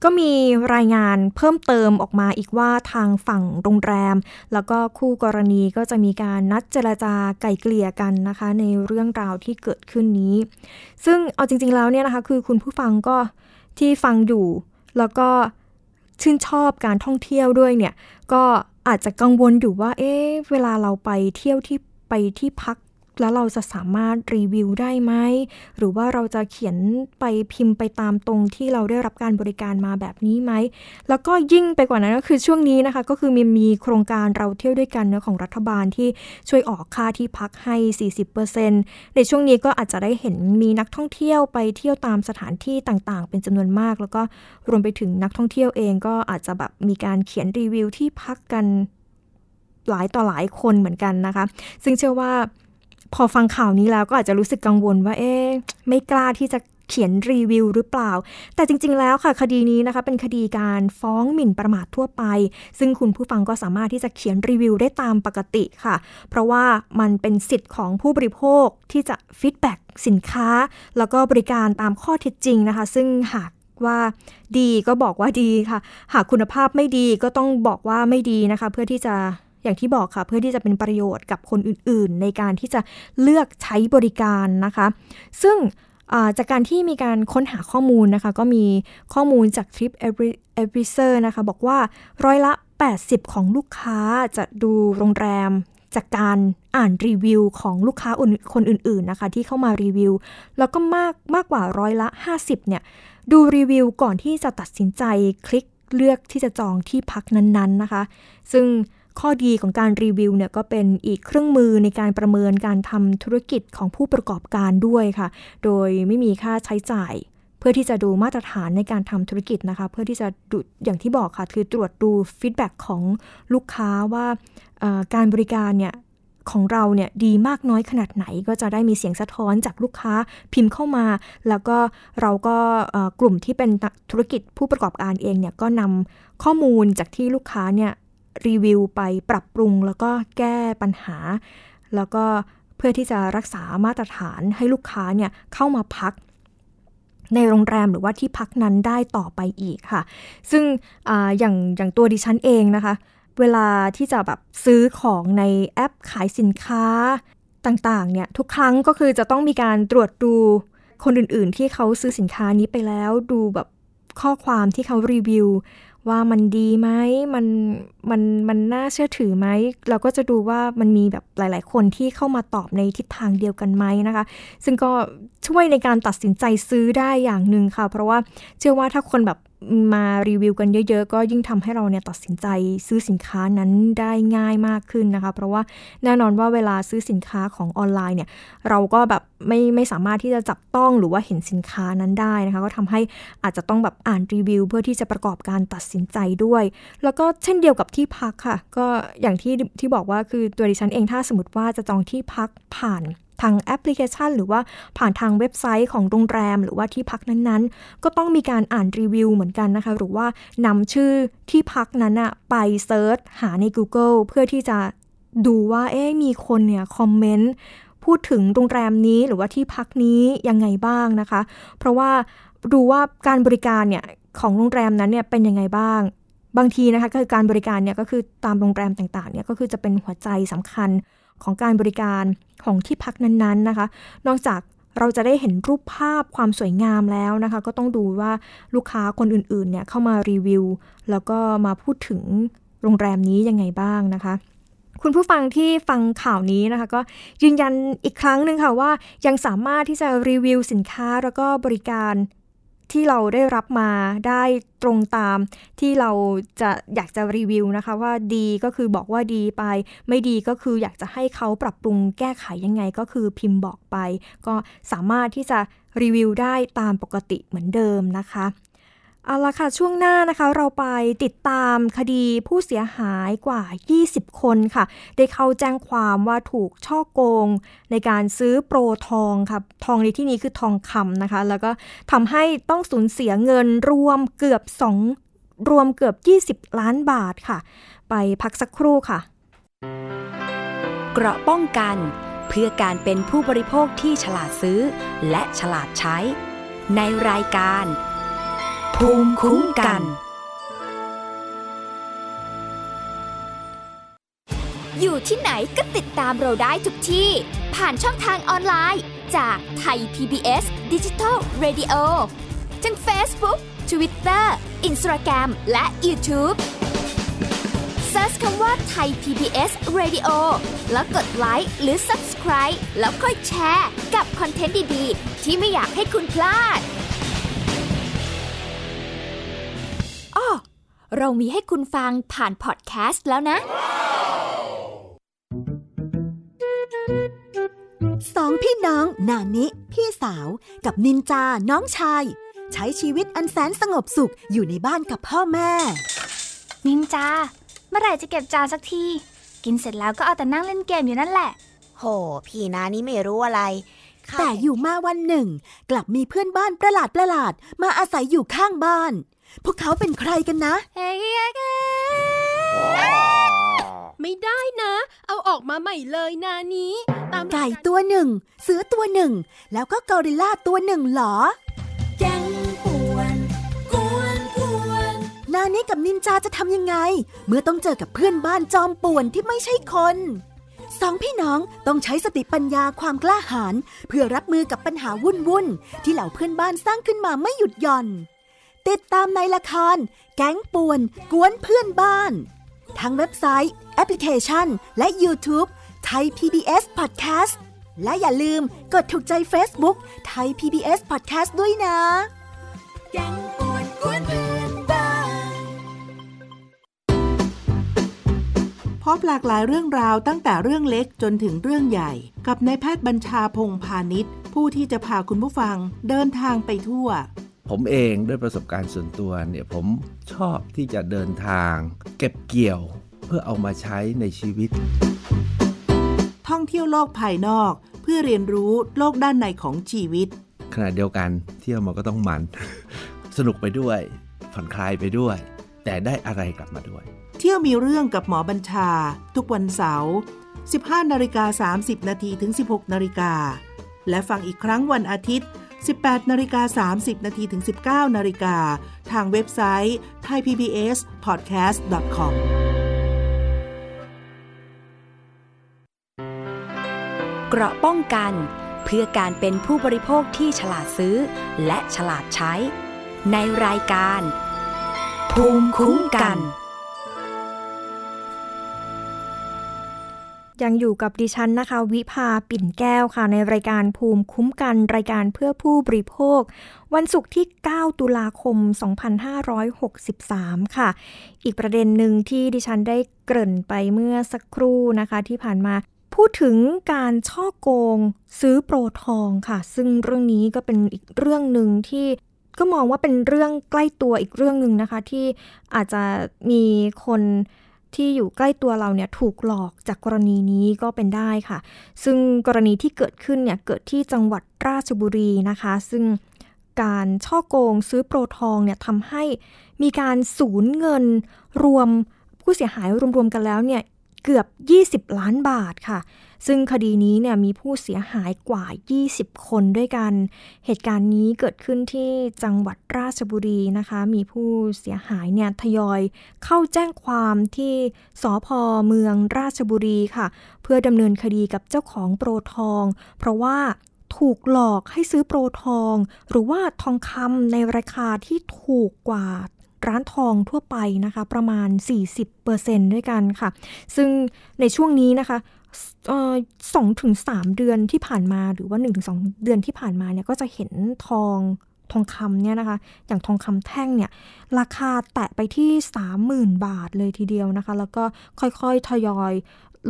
ก็มีรายงานเพิ่มเติมออกมาอีกว่าทางฝั่งโรงแรม แล้วก็คู่กรณีก็จะมีการนัดเจรจาไก่เกลี่ยกันนะคะ ในเรื่องราวที่เกิดขึ้นนี้ ซึ่งเอาจริง ๆแล้วเนี่ยนะคะ คือคุณผู้ฟังก็ที่ฟังอยู่ แล้วก็ชื่นชอบการท่องเที่ยวด้วยเนี่ย ก็อาจจะกังวลอยู่ว่า เอ๊ะเวลาเราไปเที่ยวที่ไปที่พัก แล้วเราจะสามารถรีวิวได้ไหม หรือว่าเราจะเขียนไปพิมพ์ไปตามตรงที่เราได้รับการบริการมาแบบนี้ไหม แล้วก็ยิ่งไปกว่านั้นก็คือช่วงนี้นะคะ ก็คือมีมีโครงการเราเที่ยวด้วยกันเนะของรัฐบาลที่ช่วยออกค่าที่พักให้ 40%ในช่วงนี้ก็อาจจะได้เห็นมีนักท่องเที่ยวไปเที่ยวตามสถานที่ต่างๆ เป็นจำนวนมาก แล้วก็รวมไปถึงนักท่องเที่ยวเองก็อาจจะแบบมีการเขียนรีวิวที่พักกันหลายต่อหลายคนเหมือนกันนะคะ ซึ่งเชื่อว่า พอฟังข่าวนี้แล้วก็อาจจะรู้สึกกังวลว่าเอ๊ะไม่กล้าที่จะเขียนรีวิวหรือเปล่า แต่จริง ๆ แล้วค่ะ คดีนี้นะคะ เป็นคดีการฟ้องหมิ่นประมาททั่วไป ซึ่งคุณผู้ฟังก็สามารถที่จะเขียนรีวิวได้ตามปกติค่ะ เพราะว่ามันเป็นสิทธิ์ของผู้บริโภคที่จะฟีดแบ็กสินค้า แล้วก็บริการตามข้อเท็จจริงนะคะ ซึ่งหากว่าดีก็บอกว่าดีค่ะ หากคุณภาพไม่ดีก็ต้องบอกว่าไม่ดีนะคะ เพื่อที่จะ อย่างที่บอกค่ะ เพื่อที่จะเป็นประโยชน์กับคนอื่นๆ ในการที่จะเลือกใช้บริการนะคะ ซึ่งจากการที่มีการค้นหาข้อมูลนะคะ ก็มีข้อมูลจาก Trip Advisor นะคะ บอกว่าร้อยละ 80 ของลูกค้าจะดูโรงแรมจากการอ่านรีวิวของลูกค้าคนอื่นๆนะคะ ที่เข้ามารีวิว แล้วก็มากมากกว่าร้อยละ 50 เนี่ย ดูรีวิวก่อนที่จะตัดสินใจคลิกเลือกที่จะจองที่พักนั้นๆนะคะ ซึ่ง ข้อดีของการรีวิวเนี่ยก็เป็นอีกเครื่องมือในการประเมินการทำธุรกิจของผู้ประกอบการด้วยค่ะ โดยไม่มีค่าใช้จ่าย เพื่อที่จะดูมาตรฐานในการทำธุรกิจนะคะ เพื่อที่จะดูอย่างที่บอกค่ะ คือตรวจดูฟีดแบ็ของลูกค้าว่าการบริการเนี่ยของเราเนี่ยดีมากน้อยขนาดไหนก็จะได้มีเสียงสะท้อนจากลูกค้าพิมพ์เข้ามา แล้วก็เราก็กลุ่มที่เป็นธุรกิจผู้ประกอบการเองเนี่ยก็นำข้อมูลจากที่ลูกค้าเนี่ย รีวิวไปปรับปรุง แล้วก็แก้ปัญหา แล้วก็เพื่อที่จะรักษามาตรฐานให้ลูกค้าเนี่ยเข้ามาพักในโรงแรมหรือว่าที่พักนั้นได้ต่อไปอีกค่ะ ซึ่งออย่างอย่างตัวดิฉันเองนะคะ เวลาที่จะแบบซื้อของในแอปขายสินค้าต่างๆเนี่ยทุกครั้งก็คือจะต้องมีการตรวจดูคนอื่นๆ ที่เขาซื้อสินค้านี้ไปแล้วดูแบบข้อความที่เขารีวิว ว่ามันดีไหมมันมันมันน่าเชื่อถือไหม เราก็จะดูว่ามันมีแบบหลาย ๆ คนที่เข้ามาตอบในทิศทางเดียวกันไหมนะคะ ซึ่งก็ช่วยในการตัดสินใจซื้อได้อย่างหนึ่งค่ะ เพราะว่าเชื่อว่าถ้าคนแบบ มารีวิวกันเยอะๆ ก็ยิ่งทำให้เราเนี่ยตัดสินใจซื้อสินค้านั้นได้ง่ายมากขึ้นนะคะ เพราะว่าแน่นอนว่าเวลาซื้อสินค้าของออนไลน์เนี่ยเราก็แบบไม่ไม่สามารถที่จะจับต้องหรือว่าเห็นสินค้านั้นได้นะคะ ก็ทำให้อาจจะต้องแบบอ่านรีวิว เพื่อที่จะประกอบการตัดสินใจด้วย แล้วก็เช่นเดียวกับที่พักค่ะ ก็อย่างที่ที่บอกว่าคือตัวดิฉันเองถ้าสมมติว่าจะจองที่พักผ่าน ทางแอปพลิเคชัน หรือว่าผ่านทางเว็บไซต์ของโรงแรม หรือว่าที่พักนั้นๆ ก็ต้องมีการอ่านรีวิวเหมือนกันนะคะ หรือว่านำชื่อที่พักนั้นอะไปเซิร์ชหาใน Google เพื่อที่จะดูว่าเอ๊มีคนเนี่ยคอมเมนต์พูดถึงโรงแรมนี้หรือว่าที่พักนี้ยังไงบ้างนะคะ เพราะว่าดูว่าการบริการเนี่ยของโรงแรมนั้นเนี่ยเป็นยังไงบ้าง บางทีนะคะคือการบริการเนี่ยก็คือตามโรงแรมต่างๆเนี่ยก็คือจะเป็นหัวใจสำคัญ ของการบริการของที่พักนั้นๆนะคะ นอกจากเราจะได้เห็นรูปภาพความสวยงามแล้วนะคะ ก็ต้องดูว่าลูกค้าคนอื่นๆเนี่ยเข้ามารีวิว แล้วก็มาพูดถึงโรงแรมนี้ยังไงบ้างนะคะ คุณผู้ฟังที่ฟังข่าวนี้นะคะ ก็ยืนยันอีกครั้งหนึ่งค่ะว่ายังสามารถที่จะรีวิวสินค้าแล้วก็บริการ ที่เราได้รับมาได้ตรงตามที่เราจะอยากจะรีวิวนะคะว่าดีก็คือบอกว่าดีไป ไม่ดีก็คืออยากจะให้เขาปรับปรุงแก้ไขยังไงก็คือพิมพ์บอกไป ก็สามารถที่จะรีวิวได้ตามปกติเหมือนเดิมนะคะ เอาละค่ะ ช่วงหน้านะคะเราไปติดตามคดีผู้เสียหายกว่า 20 คนค่ะ ได้เข้าแจ้งความว่าถูกช่อโกง ในการซื้อโปรทองค่ะ ทองในที่นี้คือทองคำนะคะ แล้วก็ทำให้ต้องสูญเสียเงินรวมเกือบ 2 รวมเกือบ 20 ล้านบาทค่ะ ไปพักสักครู่ค่ะ เกราะป้องกันเพื่อการเป็นผู้บริโภคที่ฉลาดซื้อ และฉลาดใช้ ในรายการ ภูมิคุ้มกัน อยู่ที่ไหนก็ติดตามเราได้ทุกที่ ผ่านช่องทางออนไลน์ จากไทย PBS Digital Radio ทั้ง Facebook Twitter Instagram และ YouTube Search คำว่าไทย PBS Radio แล้วกดไลค์หรือ Subscribe Subscribe แล้วค่อยแชร์ กับคอนเทนต์ดี ๆ ที่ไม่อยากให้คุณพลาด เรามีให้คุณฟังผ่านพอดแคสต์แล้วนะ สองพี่น้องนานิพี่สาว กับนินจาน้องชาย ใช้ชีวิตอันแสนสงบสุขอยู่ในบ้านกับพ่อแม่ นินจา เมื่อไหร่จะเก็บจานสักที กินเสร็จแล้วก็เอาแต่นั่งเล่นเกมอยู่นั่นแหละ โห พี่นานี่ไม่รู้อะไรข้าแต่อยู่มาวันหนึ่ง กลับมีเพื่อนบ้านประหลาดประหลาดๆมาอาศัยอยู่ข้างบ้าน พวกเขาเป็นใครกันนะ ไม่ได้นะ เอาออกมาใหม่เลยนานี้ ตามไก่ตัวหนึ่ง เสือตัวหนึ่ง แล้วก็กอริลลาตัวหนึ่งเหรอแก๊งป่วนกวนกวนนานี้กับนินจาจะทำยังไง เมื่อต้องเจอกับเพื่อนบ้านจอมป่วนที่ไม่ใช่คนสองพี่น้องต้องใช้สติปัญญาความกล้าหาญเพื่อรับมือกับปัญหาวุ่นวุ่นๆที่เหล่าเพื่อนบ้านสร้างขึ้นมาไม่หยุดหย่อน ติดตามในละคร แก๊งป่วน กวนเพื่อนบ้าน ทั้งเว็บไซต์ แอปพลิเคชัน และ YouTube ไทย PBS Podcast และอย่าลืมกดถูกใจ Facebook ไทย PBS Podcast ด้วยนะ แก๊งป่วน กวนเพื่อนบ้านพบหลากหลายเรื่องราวตั้งแต่เรื่องเล็กจนถึงเรื่องใหญ่ กับนายแพทย์บัญชาพงพาณิชย์ผู้ที่จะพาคุณผู้ฟังเดินทางไปทั่ว ผมเองด้วยประสบการณ์ส่วนตัวเนี่ยผมชอบที่จะเดินทาง เก็บเกี่ยวเพื่อเอามาใช้ในชีวิต ท่องเที่ยวโลกภายนอกเพื่อเรียนรู้โลกด้านในของชีวิต ขณะเดียวกันเที่ยวมันก็ต้องมัน สนุกไปด้วยผ่อนคลายไปด้วย แต่ได้อะไรกลับมาด้วย เที่ยวมีเรื่องกับหมอบัญชา ทุกวันเสาร์ 15นาฬิกา30นาทีถึง 16นาฬิกาและฟังอีกครั้งวันอาทิตย์ 18นาฬิกา30นาทีถึง 19นาฬิกาทางเว็บไซต์ thaipbspodcast.com เกราะป้องกันเพื่อการเป็นผู้บริโภคที่ฉลาดซื้อ และฉลาดใช้ ในรายการ ภูมิคุ้มกัน ยังอยู่กับดิฉันนะคะ วิภาปิ่นแก้วค่ะ ในรายการภูมิคุ้มกันรายการเพื่อผู้บริโภค วันศุกร์ที่ 9 ตุลาคม 2563 ค่ะ อีกประเด็นหนึ่งที่ดิฉันได้เกริ่นไปเมื่อสักครู่นะคะ ที่ผ่านมาพูดถึงการช่อโกงซื้อโปรทองค่ะ ซึ่งเรื่องนี้ก็เป็นอีกเรื่องหนึ่งที่ก็มองว่าเป็นเรื่องใกล้ตัวอีกเรื่องหนึ่งนะคะ ที่อาจจะมีคน ที่อยู่ใกล้ตัวเราเนี่ยถูกหลอกจากกรณีนี้ก็เป็นได้ค่ะ ซึ่งกรณีที่เกิดขึ้นเนี่ยเกิดที่จังหวัดราชบุรีนะคะ ซึ่งการช่อโกงซื้อโปรทองเนี่ยทำให้มีการสูญเงินรวมผู้เสียหายรวมๆกันแล้วเนี่ยเกือบ 20 ล้านบาทค่ะ ซึ่งคดีนี้เนี่ยมีผู้เสียหายกว่า 20 คนด้วยกัน เหตุการณ์นี้เกิดขึ้นที่จังหวัดราชบุรีนะคะ มีผู้เสียหายเนี่ยทยอยเข้าแจ้งความที่สพเมืองราชบุรีค่ะ เพื่อดำเนินคดีกับเจ้าของโปรทอง เพราะว่าถูกหลอกให้ซื้อโปรทอง หรือว่าทองคำในราคาที่ถูกกว่าร้านทองทั่วไปนะคะ ประมาณ 40%ด้วยกันค่ะ ซึ่งในช่วงนี้นะคะ สองถึงสามเดือนที่ผ่านมาหรือว่า1นถึงสองเดือนที่ผ่านมาเนี่ยก็จะเห็นทองทองคำเนี่ยนะคะ อย่างทองคำแท่งเนี่ย ราคาแตะไปที่ 30,000 บาทเลยทีเดียวนะคะ แล้วก็ค่อยๆ ทยอย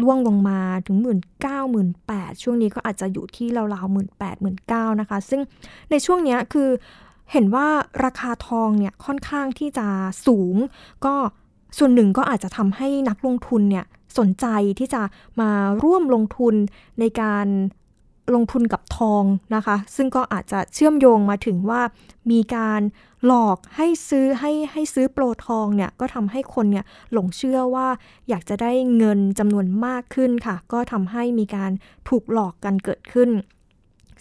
ล่วงลงมาถึง 1 9 0 0 0 0 8ช่วงนี้ก็อาจจะอยู่ที่ราวๆ 1 8 0 0 0 9นะคะ ซึ่งในช่วงนี้คือเห็นว่าราคาทองเนี่ยค่อนข้างที่จะสูง ก็ส่วนหนึ่งก็อาจจะทำให้นักลงทุนเนี่ย สนใจที่จะมาร่วมลงทุนในการลงทุนกับทองนะคะ ซึ่งก็อาจจะเชื่อมโยงมาถึงว่ามีการหลอกให้ซื้อให้ให้ซื้อโปรทองเนี่ยก็ทำให้คนเนี่ยหลงเชื่อว่าอยากจะได้เงินจำนวนมากขึ้นค่ะ ก็ทำให้มีการถูกหลอกกันเกิดขึ้น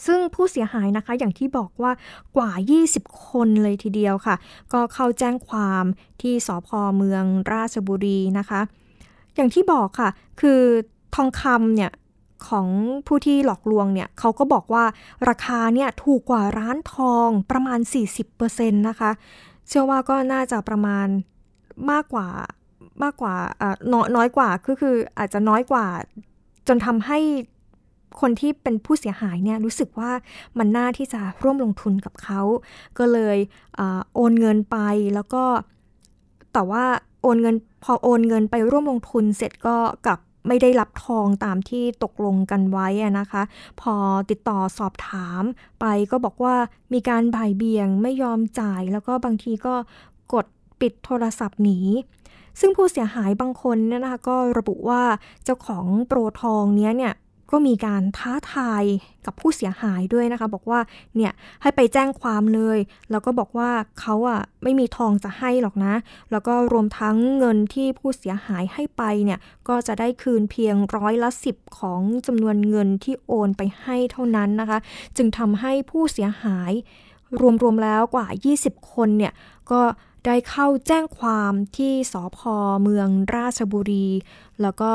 ซึ่งผู้เสียหายนะคะอย่างที่บอกว่ากว่า 20 คนเลยทีเดียวค่ะ ก็เข้าแจ้งความที่สพเมืองราชบุรีนะคะ อย่างที่บอกค่ะ คือทองคำเนี่ยของผู้ที่หลอกลวงเนี่ยเขาก็บอกว่าราคาเนี่ยถูกกว่าร้านทองประมาณ 40%นะคะ เชื่อว่าก็น่าจะประมาณมากกว่ามากกว่าน้อยน้อยกว่าก็คืออาจจะน้อยกว่า จนทำให้คนที่เป็นผู้เสียหายเนี่ยรู้สึกว่ามันน่าที่จะร่วมลงทุนกับเขา ก็เลยอโอนเงินไปแล้วก็แต่ว่า โอนเงินพอโอนเงินไปร่วมลงทุนเสร็จก็กลับไม่ได้รับทองตามที่ตกลงกันไว้นะคะ พอติดต่อสอบถามไปก็บอกว่ามีการบ่ายเบี่ยงไม่ยอมจ่าย แล้วก็บางทีก็กดปิดโทรศัพท์หนีซึ่งผู้เสียหายบางคนเนี่ยนะคะก็ระบุว่าเจ้าของโปรทองเนี้ยเนี่ย ก็มีการท้าทายกับผู้เสียหายด้วยนะคะ บอกว่าเนี่ยให้ไปแจ้งความเลย แล้วก็บอกว่าเขาอะไม่มีทองจะให้หรอกนะ แล้วก็รวมทั้งเงินที่ผู้เสียหายให้ไปเนี่ยก็จะได้คืนเพียงร้อยละสิบของจำนวนเงินที่โอนไปให้เท่านั้นนะคะ จึงทำให้ผู้เสียหาย รวมๆแล้วกว่า 20 คนเนี่ยก็ได้เข้าแจ้งความที่สพเมืองราชบุรี แล้วก็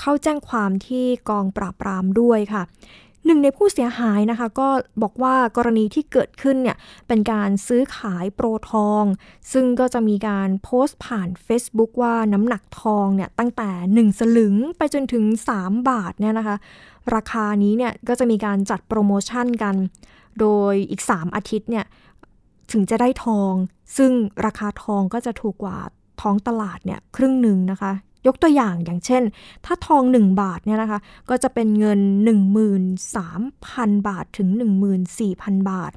เข้าแจ้งความที่กองปราบปรามด้วยค่ะหนึ่งในผู้เสียหายนะคะ ก็บอกว่ากรณีที่เกิดขึ้นเนี่ยเป็นการซื้อขายโปรทอง ซึ่งก็จะมีการโพสต์ผ่าน Facebook ว่าน้ำหนักทองเนี่ยตั้งแต่ 1 สลึงไปจนถึง 3 บาทเนี่ยนะคะ ราคานี้เนี่ยก็จะมีการจัดโปรโมชั่นกัน โดยอีก 3 อาทิตย์เนี่ยถึงจะได้ทอง ซึ่งราคาทองก็จะถูกกว่าท้องตลาดเนี่ยครึ่งหนึ่งนะคะ ยกตัวอย่างอย่างเช่น ถ้าทอง 1 บาทเนี่ยนะคะ ก็จะเป็นเงิน 13,000 บาทถึง 14,000 บาท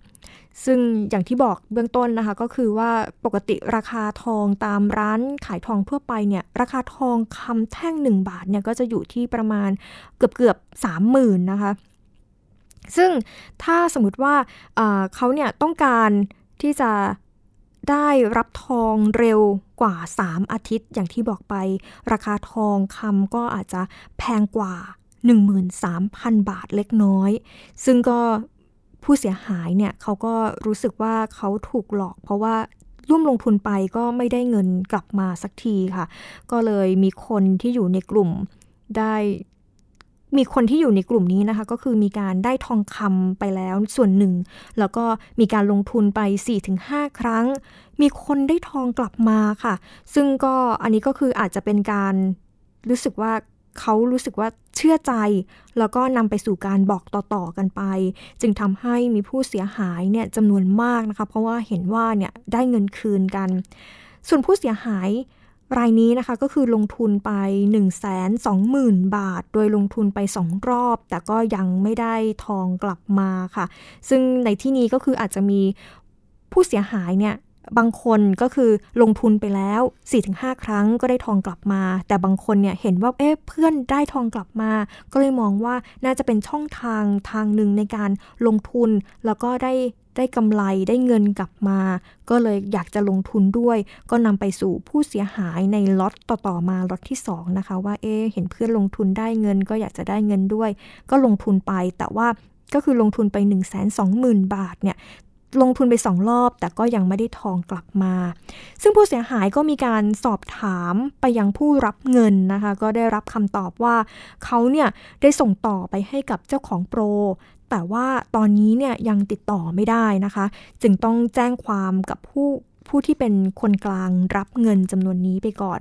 ซึ่งอย่างที่บอกเบื้องต้นนะคะ ก็คือว่าปกติราคาทองตามร้านขายทองทั่วไปเนี่ย ราคาทองคำแท่ง 1 บาทเนี่ย ก็จะอยู่ที่ประมาณเกือบเกือบ30,000นะคะ ซึ่งถ้าสมมติว่าเขาเนี่ยต้องการที่จะ ได้รับทองเร็วกว่า 3 อาทิตย์ อย่างที่บอกไป ราคาทองคำก็อาจจะแพงกว่า 13,000 บาทเล็กน้อย ซึ่งก็ผู้เสียหายเนี่ยเขาก็รู้สึกว่าเขาถูกหลอก เพราะว่าร่วมลงทุนไปก็ไม่ได้เงินกลับมาสักทีค่ะ ก็เลยมีคนที่อยู่ในกลุ่มได้ มีคนที่อยู่ในกลุ่มนี้นะคะ ก็คือมีการได้ทองคำไปแล้วส่วนหนึ่ง แล้วก็มีการลงทุนไป 4-5 ครั้ง มีคนได้ทองกลับมาค่ะ ซึ่งก็อันนี้ก็คืออาจจะเป็นการรู้สึกว่าเขารู้สึกว่าเชื่อใจ แล้วก็นำไปสู่การบอกต่อๆกันไป จึงทำให้มีผู้เสียหายเนี่ยจำนวนมากนะคะ เพราะว่าเห็นว่าเนี่ยได้เงินคืนกัน ส่วนผู้เสียหาย รายนี้นะคะก็คือลงทุนไป 1 2 0 0 0 0 บาท โดยลงทุนไป 2 รอบ แต่ก็ยังไม่ได้ทองกลับมาค่ะ ซึ่งในที่นี้ก็คืออาจจะมีผู้เสียหายเนี่ยบางคนก็คือลงทุนไปแล้ว 4-5 ครั้งก็ได้ทองกลับมา แต่บางคนเนี่ยเห็นว่าเอ๊ะเพื่อนได้ทองกลับมา ก็เลยมองว่าน่าจะเป็นช่องทางทางหนึ่งในการลงทุน แล้วก็ได้ ได้กำไรได้เงินกลับมา ก็เลยอยากจะลงทุนด้วย ก็นำไปสู่ผู้เสียหายในล็อตต่อๆมาล็อตที่2นะคะว่าเอ๊เห็นเพื่อนลงทุนได้เงิน ก็อยากจะได้เงินด้วย ก็ลงทุนไปแต่ว่าก็คือลงทุนไป 1 2 0 0 0 0 บาทเนี่ยลงทุนไปสองรอบ แต่ก็ยังไม่ได้ทองกลับมา ซึ่งผู้เสียหายก็มีการสอบถามไปยังผู้รับเงินนะคะ ก็ได้รับคำตอบว่าเขาเนี่ยได้ส่งต่อไปให้กับเจ้าของโปร แต่ว่าตอนนี้เนี่ยยังติดต่อไม่ได้นะคะ จึงต้องแจ้งความกับผู้ผู้ที่เป็นคนกลางรับเงินจำนวนนี้ไปก่อน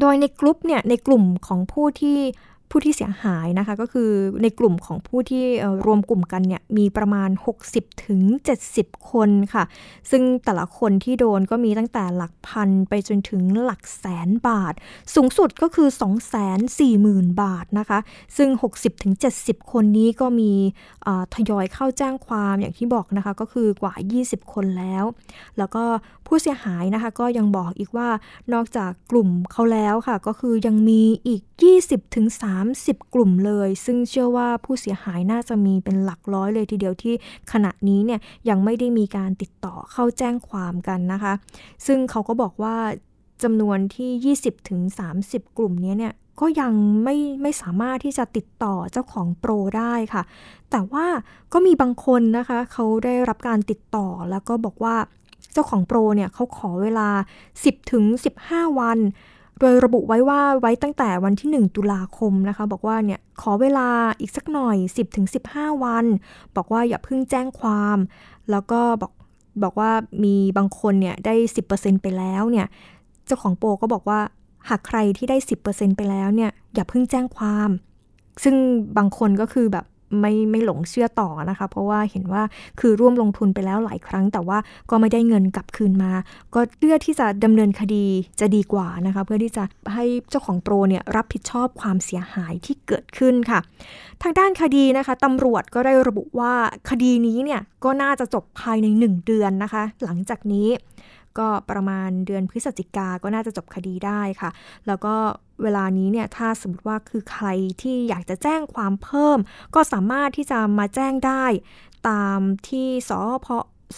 โดยในกลุ่มเนี่ยในกลุ่มของผู้ที่ ผู้ที่เสียหายนะคะ ก็คือในกลุ่มของผู้ที่รวมกลุ่มกันเนี่ยมีประมาณ 60ถึง70 คนค่ะ ซึ่งแต่ละคนที่โดนก็มีตั้งแต่หลักพันไปจนถึงหลักแสนบาท สูงสุดก็คือ 240,000 บาทนะคะ ซึ่ง 60ถึง70 คนนี้ก็มีทยอยเข้าแจ้งความอย่างที่บอกนะคะ ก็คือกว่า 20 คนแล้ว แล้วก็ผู้เสียหายนะคะ ก็ยังบอกอีกว่านอกจากกลุ่มเขาแล้วค่ะ ก็คือยังมีอีก 20ถึง30 กลุ่มเลย ซึ่งเชื่อว่าผู้เสียหายน่าจะมีเป็นหลักร้อยเลยทีเดียวที่ขณะนี้เนี่ยยังไม่ได้มีการติดต่อเข้าแจ้งความกันนะคะ ซึ่งเขาก็บอกว่าจำนวนที่ 20ถึง30 กลุ่มนี้เนี่ยก็ยังไม่ไม่สามารถที่จะติดต่อเจ้าของโปรได้ค่ะ แต่ว่าก็มีบางคนนะคะ เขาได้รับการติดต่อแล้วก็บอกว่าเจ้าของโปรเนี่ยเขาขอเวลา 10ถึง15 วัน โดยระบุไว้ว่าไว้ตั้งแต่วันที่ 1 ตุลาคมนะคะ บอกว่าเนี่ยขอเวลาอีกสักหน่อย 10ถึง15 วัน บอกว่าอย่าเพิ่งแจ้งความ แล้วก็บอกบอกว่ามีบางคนเนี่ยได้ 10%ไปแล้วเนี่ยเจ้าของโปรก็บอกว่าหากใครที่ได้ 10%ไปแล้วเนี่ยอย่าเพิ่งแจ้งความ ซึ่งบางคนก็คือแบบ ไม่ไม่หลงเชื่อต่อนะคะ เพราะว่าเห็นว่าคือร่วมลงทุนไปแล้วหลายครั้ง แต่ว่าก็ไม่ได้เงินกลับคืนมา ก็เลือกที่จะดำเนินคดีจะดีกว่านะคะ เพื่อที่จะให้เจ้าของโปรเนี่ยรับผิดชอบความเสียหายที่เกิดขึ้นค่ะ ทางด้านคดีนะคะตำรวจก็ได้ระบุว่าคดีนี้เนี่ยก็น่าจะจบภายใน 1 เดือนนะคะ หลังจากนี้ ก็ประมาณเดือนพฤศจิกาก็น่าจะจบคดีได้ค่ะ แล้วก็เวลานี้เนี่ยถ้าสมมติว่าคือใครที่อยากจะแจ้งความเพิ่ม ก็สามารถที่จะมาแจ้งได้ตามที่สพ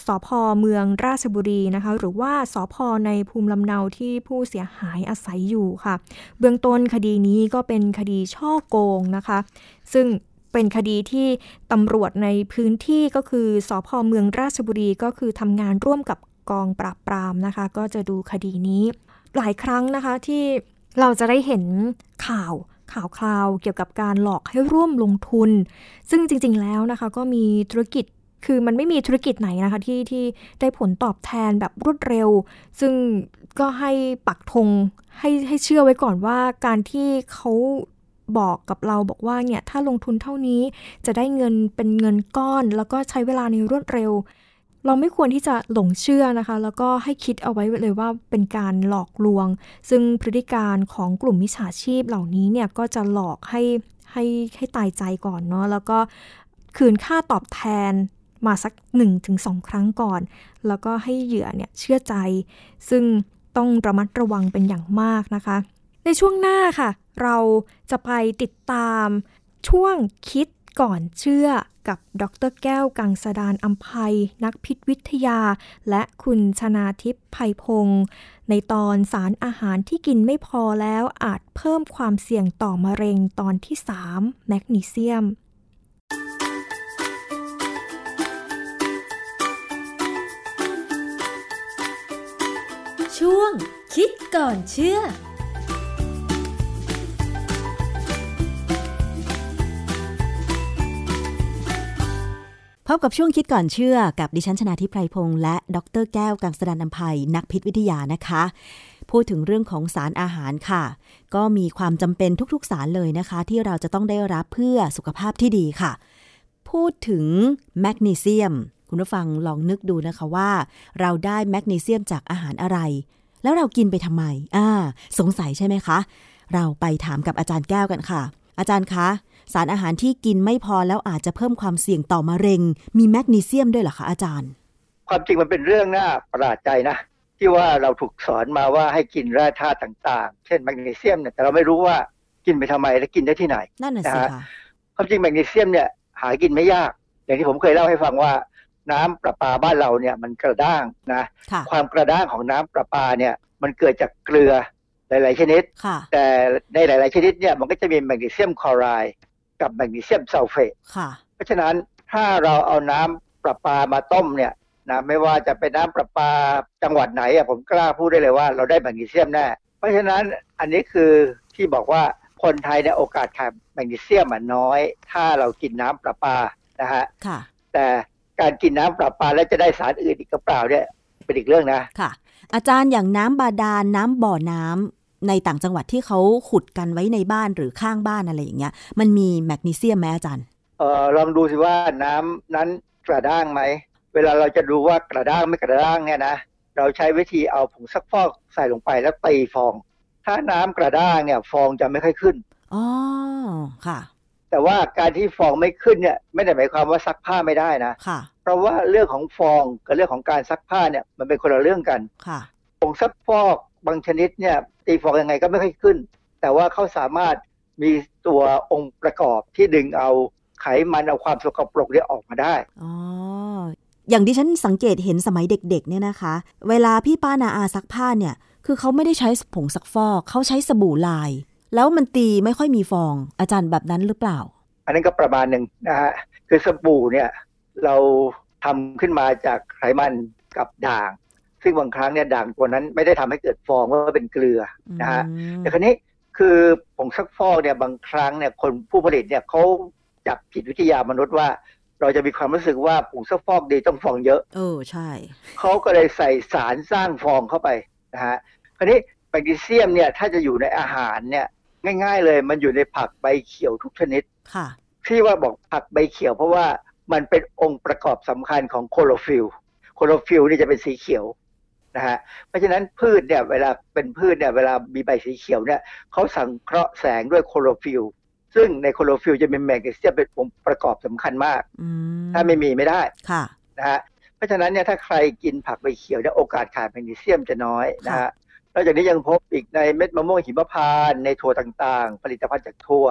สพเมืองราชบุรีนะคะ หรือว่าสพในภูมิลำเนาที่ผู้เสียหายอาศัยอยู่ค่ะ เบื้องต้นคดีนี้ก็เป็นคดีช่อโกงนะคะ ซึ่งเป็นคดีที่ตำรวจในพื้นที่ก็คือสพเมืองราชบุรีก็คือทำงานร่วมกับ กองปราบปรามนะคะ ก็จะดูคดีนี้ หลายครั้งนะคะที่เราจะได้เห็นข่าวข่าวคราวเกี่ยวกับการหลอกให้ร่วมลงทุน ซึ่งจริง ๆ แล้วนะคะก็มีธุรกิจคือมันไม่มีธุรกิจไหนนะคะที่ที่ได้ผลตอบแทนแบบรวดเร็ว ซึ่งก็ให้ปักธงให้ให้เชื่อไว้ก่อนว่าการที่เขาบอกกับเราบอกว่าเนี่ยถ้าลงทุนเท่านี้จะได้เงินเป็นเงินก้อน แล้วก็ใช้เวลาในรวดเร็ว เราไม่ควรที่จะหลงเชื่อนะคะ แล้วก็ให้คิดเอาไว้เลยว่าเป็นการหลอกลวง ซึ่งพฤติการของกลุ่มมิจฉาชีพเหล่านี้เนี่ยก็จะหลอกให้ให้ให้ตายใจก่อนเนาะแล้วก็คืนค่าตอบแทนมาสัก 1-2 ครั้งก่อน แล้วก็ให้เหยื่อเนี่ยเชื่อใจ ซึ่งต้องระมัดระวังเป็นอย่างมากนะคะ ในช่วงหน้าค่ะ เราจะไปติดตามช่วงคิดก่อนเชื่อ กับดรแก้วกังสดานอัมภัย นักพิษวิทยา และคุณชนาทิพย์ภัยพงศ์ในตอนสารอาหารที่กินไม่พอแล้วอาจเพิ่มความเสี่ยงต่อมะเร็งตอนที่ 3 แมกนีเซียมช่วงคิดก่อนเชื่อ พบกับช่วงคิดก่อนเชื่อกับดิฉันชนาทิพไพรพงษ์และดรแก้วกังสดานนภัยนักพิษวิทยานะคะ พูดถึงเรื่องของสารอาหารค่ะ ก็มีความจำเป็นทุกๆสารเลยนะคะ ที่เราจะต้องได้รับเพื่อสุขภาพที่ดีค่ะ พูดถึงแมกนีเซียม คุณผู้ฟังลองนึกดูนะคะว่า เราได้แมกนีเซียมจากอาหารอะไร แล้วเรากินไปทำไมอ่า สงสัยใช่ไหมคะ เราไปถามกับอาจารย์แก้วกันค่ะ อาจารย์คะ สารอาหารที่กินไม่พอแล้วอาจจะเพิ่มความเสี่ยงต่อมะเร็ง มีแมกนีเซียมด้วยเหรอคะอาจารย์ ความจริงมันเป็นเรื่องน่าประหลาดใจนะ ที่ว่าเราถูกสอนมาว่าให้กินแร่ธาตุต่างๆ เช่นแมกนีเซียมเนี่ยแต่เราไม่รู้ว่ากินไปทำไมและกินได้ที่ไหนนั่นน่ะนะสิฮะค่ะความจริงแมกนีเซียมเนี่ยหากินไม่ยาก อย่างที่ผมเคยเล่าให้ฟังว่าน้ำประปาบ้านเราเนี่ยมันกระด้างนะค่ะความกระด้างของน้ำประปาเนี่ยมันเกิดจากเกลือหลาย ๆ ชนิดค่ะแต่ในหลาย ๆ ชนิดเนี่ยมันก็จะมีแมกนีเซียมคลอไรด์ กับแมกนีเซียมซัลเฟตค่ะเพราะฉะนั้นถ้าเราเอาน้ำประปามาต้มเนี่ยนะไม่ว่าจะเป็นน้ำประปาจังหวัดไหนอะผมกล้าพูดได้เลยว่าเราได้แมกนีเซียมแน่เพราะฉะนั้นอันนี้คือที่บอกว่าคนไทยเนี่ยโอกาสขาดแมกนีเซียมอะน้อย ถ้าเรากินน้ำประปานะฮะค่ะแต่การกินน้ำประปาแล้วจะได้สารอื่นอีกหรือเปล่าเนี่ยเป็นอีกเรื่องนะค่ะ อาจารย์อย่างน้ำบาดาลน้ำบ่อน้ำ ในต่างจังหวัดที่เขาขุดกันไว้ในบ้านหรือข้างบ้านอะไรอย่างเงี้ย มันมีแมกนีเซียมไหมอาจารย์ เออลองดูสิว่าน้ำนั้นกระด้างไหม เวลาเราจะดูว่ากระด้างไม่กระด้างเนี่ยนะ เราใช้วิธีเอาผงซักฟอกใส่ลงไปแล้วตีฟอง ถ้าน้ำกระด้างเนี่ย ฟองจะไม่ค่อยขึ้น อ๋อ ค่ะ แต่ว่าการที่ฟองไม่ขึ้นเนี่ยไม่ได้หมายความว่าซักผ้าไม่ได้นะ ค่ะ เพราะว่าเรื่องของฟองกับเรื่องของการซักผ้าเนี่ยมันเป็นคนละเรื่องกัน ค่ะ ผงซักฟอกบางชนิดเนี่ย ตีฟองยังไงก็ไม่ค่อยขึ้น แต่ว่าเขาสามารถมีตัวองค์ประกอบที่ดึงเอาไขมันเอาความสกปรกเนี่ยออกมาได้อ๋ออย่างที่ฉันสังเกตเห็นสมัยเด็กๆเนี่ยนะคะ เวลาพี่ป้านาอาซักผ้าเนี่ย คือเขาไม่ได้ใช้ผงซักฟอกเขาใช้สบู่ลาย แล้วมันตีไม่ค่อยมีฟองอาจารย์แบบนั้นหรือเปล่า อันนั้นก็ประมาณหนึ่งนะฮะคือสบู่เนี่ยเราทำขึ้นมาจากไขมันกับด่าง ซึ่งบางครั้งเนี่ยด่างตัวนั้นไม่ได้ทำให้เกิดฟองเพราะว่าเป็นเกลือนะฮะแต่ครั้นี้คือผงซักฟอกเนี่ยบางครั้งเนี่ยคนผู้ผลิตเนี่ยเขาจับจิตวิทยามนุษย์ว่า เราจะมีความรู้สึกว่าผงซักฟอกดีต้องฟองเยอะเออใช่เขาก็เลยใส่สารสร้างฟองเข้าไปนะฮะคราวนี้แมกนีเซียมเนี่ยถ้าจะอยู่ในอาหารเนี่ยง่าย ๆ เลยมันอยู่ในผักใบเขียวทุกชนิดค่ะที่ว่าบอกผักใบเขียวเพราะว่ามันเป็นองค์ประกอบสำคัญของคลอโรฟิลล์คลอโรฟิลล์นี่จะเป็นสีเขียว นะฮะเพราะฉะนั้นพืชเนี่ยเวลาเป็นพืชเนี่ยเวลามีใบสีเขียวเนี่ยเขาสังเคราะห์แสงด้วยคลอโรฟิลล์ซึ่งในคลอโรฟิลล์จะมีแมกนีเซียมเป็นองค์ประกอบสำคัญมากอืมถ้าไม่มีไม่ได้ค่ะนะฮะเพราะฉะนั้นเนี่ยถ้าใครกินผักใบเขียวเนี่ยโอกาสขาดแมกนีเซียมจะน้อยนะฮะนอกจากนี้ยังพบอีกในเม็ดมะม่วงหิมพานต์ในถั่วต่างๆ ผลิตภัณฑ์จากถั่ว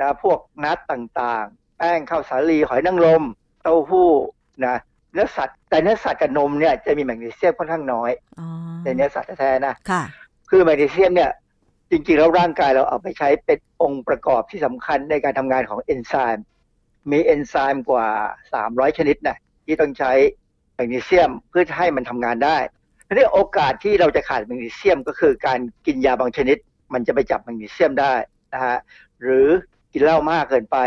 นะพวกนัทต่างๆ แป้งข้าวสาลีหอยนางรมเต้าหู้นะ เนื้อสัตว์แต่เนื้อสัตว์กับนมเนี่ยจะมีแมกนีเซียมค่อนข้างน้อยอ๋อในเนื้อสัตว์แท้ๆนะค่ะ คือแมกนีเซียมเนี่ยจริงๆแล้วร่างกายเราเอาไปใช้เป็นองค์ประกอบที่สำคัญในการทำงานของเอนไซม์มีเอนไซม์กว่า 300 ชนิดนะที่ต้องใช้แมกนีเซียมเพื่อให้มันทำงานได้ทีนี้โอกาสที่เราจะขาดแมกนีเซียมก็คือการกินยาบางชนิด มันจะไปจับแมกนีเซียมได้นะฮะหรือกินเหล้ามากเกินไป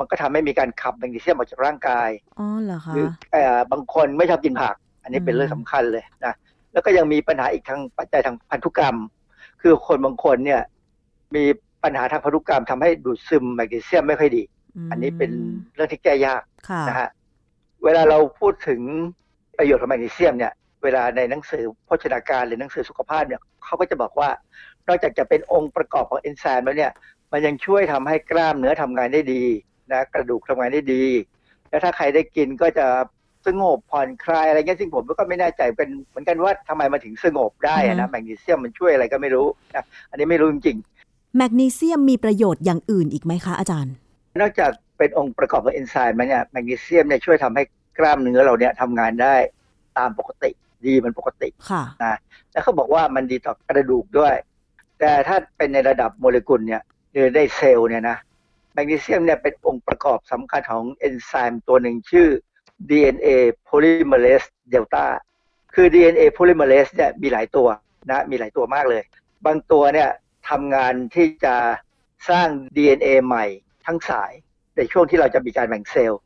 มันก็ทำให้มีการขับแมกนีเซียมออกจากร่างกาย อ๋อเหรอคะหรือเอ่อบางคนไม่ชอบกินผัก อันนี้เป็นอืมเรื่องสำคัญเลยนะ แล้วก็ยังมีปัญหาอีกทางปัจจัยทางพันธุกรรม คือคนบางคนเนี่ยมีปัญหาทางพันธุกรรมทำให้ดูดซึมแมกนีเซียมไม่ค่อยดี อันนี้เป็นเรื่องที่แก้ยากค่ะนะฮะ เวลาเราพูดถึงประโยชน์ของแมกนีเซียมเนี่ยเวลาในหนังสือโภชนาการหรือหนังสือสุขภาพเนี่ยเขาก็จะบอกว่านอกจากจะเป็นองค์ประกอบของเอนไซม์แล้วเนี่ย มันยังช่วยทำให้กล้ามเนื้อทำงานได้ดี นะกระดูกทำงานได้ดี แล้วถ้าใครได้กินก็จะสงบผ่อนคลายอะไรเงี้ยซึ่งผมก็ไม่แน่ใจเป็นเหมือนกันว่าทำไมมันถึงสงบได้อะนะแมกนีเซียมมันช่วยอะไรก็ไม่รู้นะอันนี้ไม่รู้จริงแมกนีเซียมมีประโยชน์อย่างอื่นอีกไหมคะอาจารย์ๆนอกจากเป็นองค์ประกอบของเอนไซม์มันเนี่ยแมกนีเซียมเนี่ยช่วยทำให้กล้ามเนื้อเราเนี่ยทำงานได้ตามปกติดีมันปกติค่ะนะแล้วเขาบอกว่ามันดีต่อกระดูกด้วย แต่ถ้าเป็นในระดับโมเลกุลเนี่ยหรือในเซลล์เนี่ยนะ แมกนีเซียมเนี่ยเป็นองค์ประกอบสำคัญของเอนไซม์ตัวหนึ่งชื่อ DNA polymerase delta คือ DNA polymerase เนี่ยมีหลายตัวนะมีหลายตัวมากเลย บางตัวเนี่ยทำงานที่จะสร้าง DNA ใหม่ทั้งสายในช่วงที่เราจะมีการแบ่งเซลล์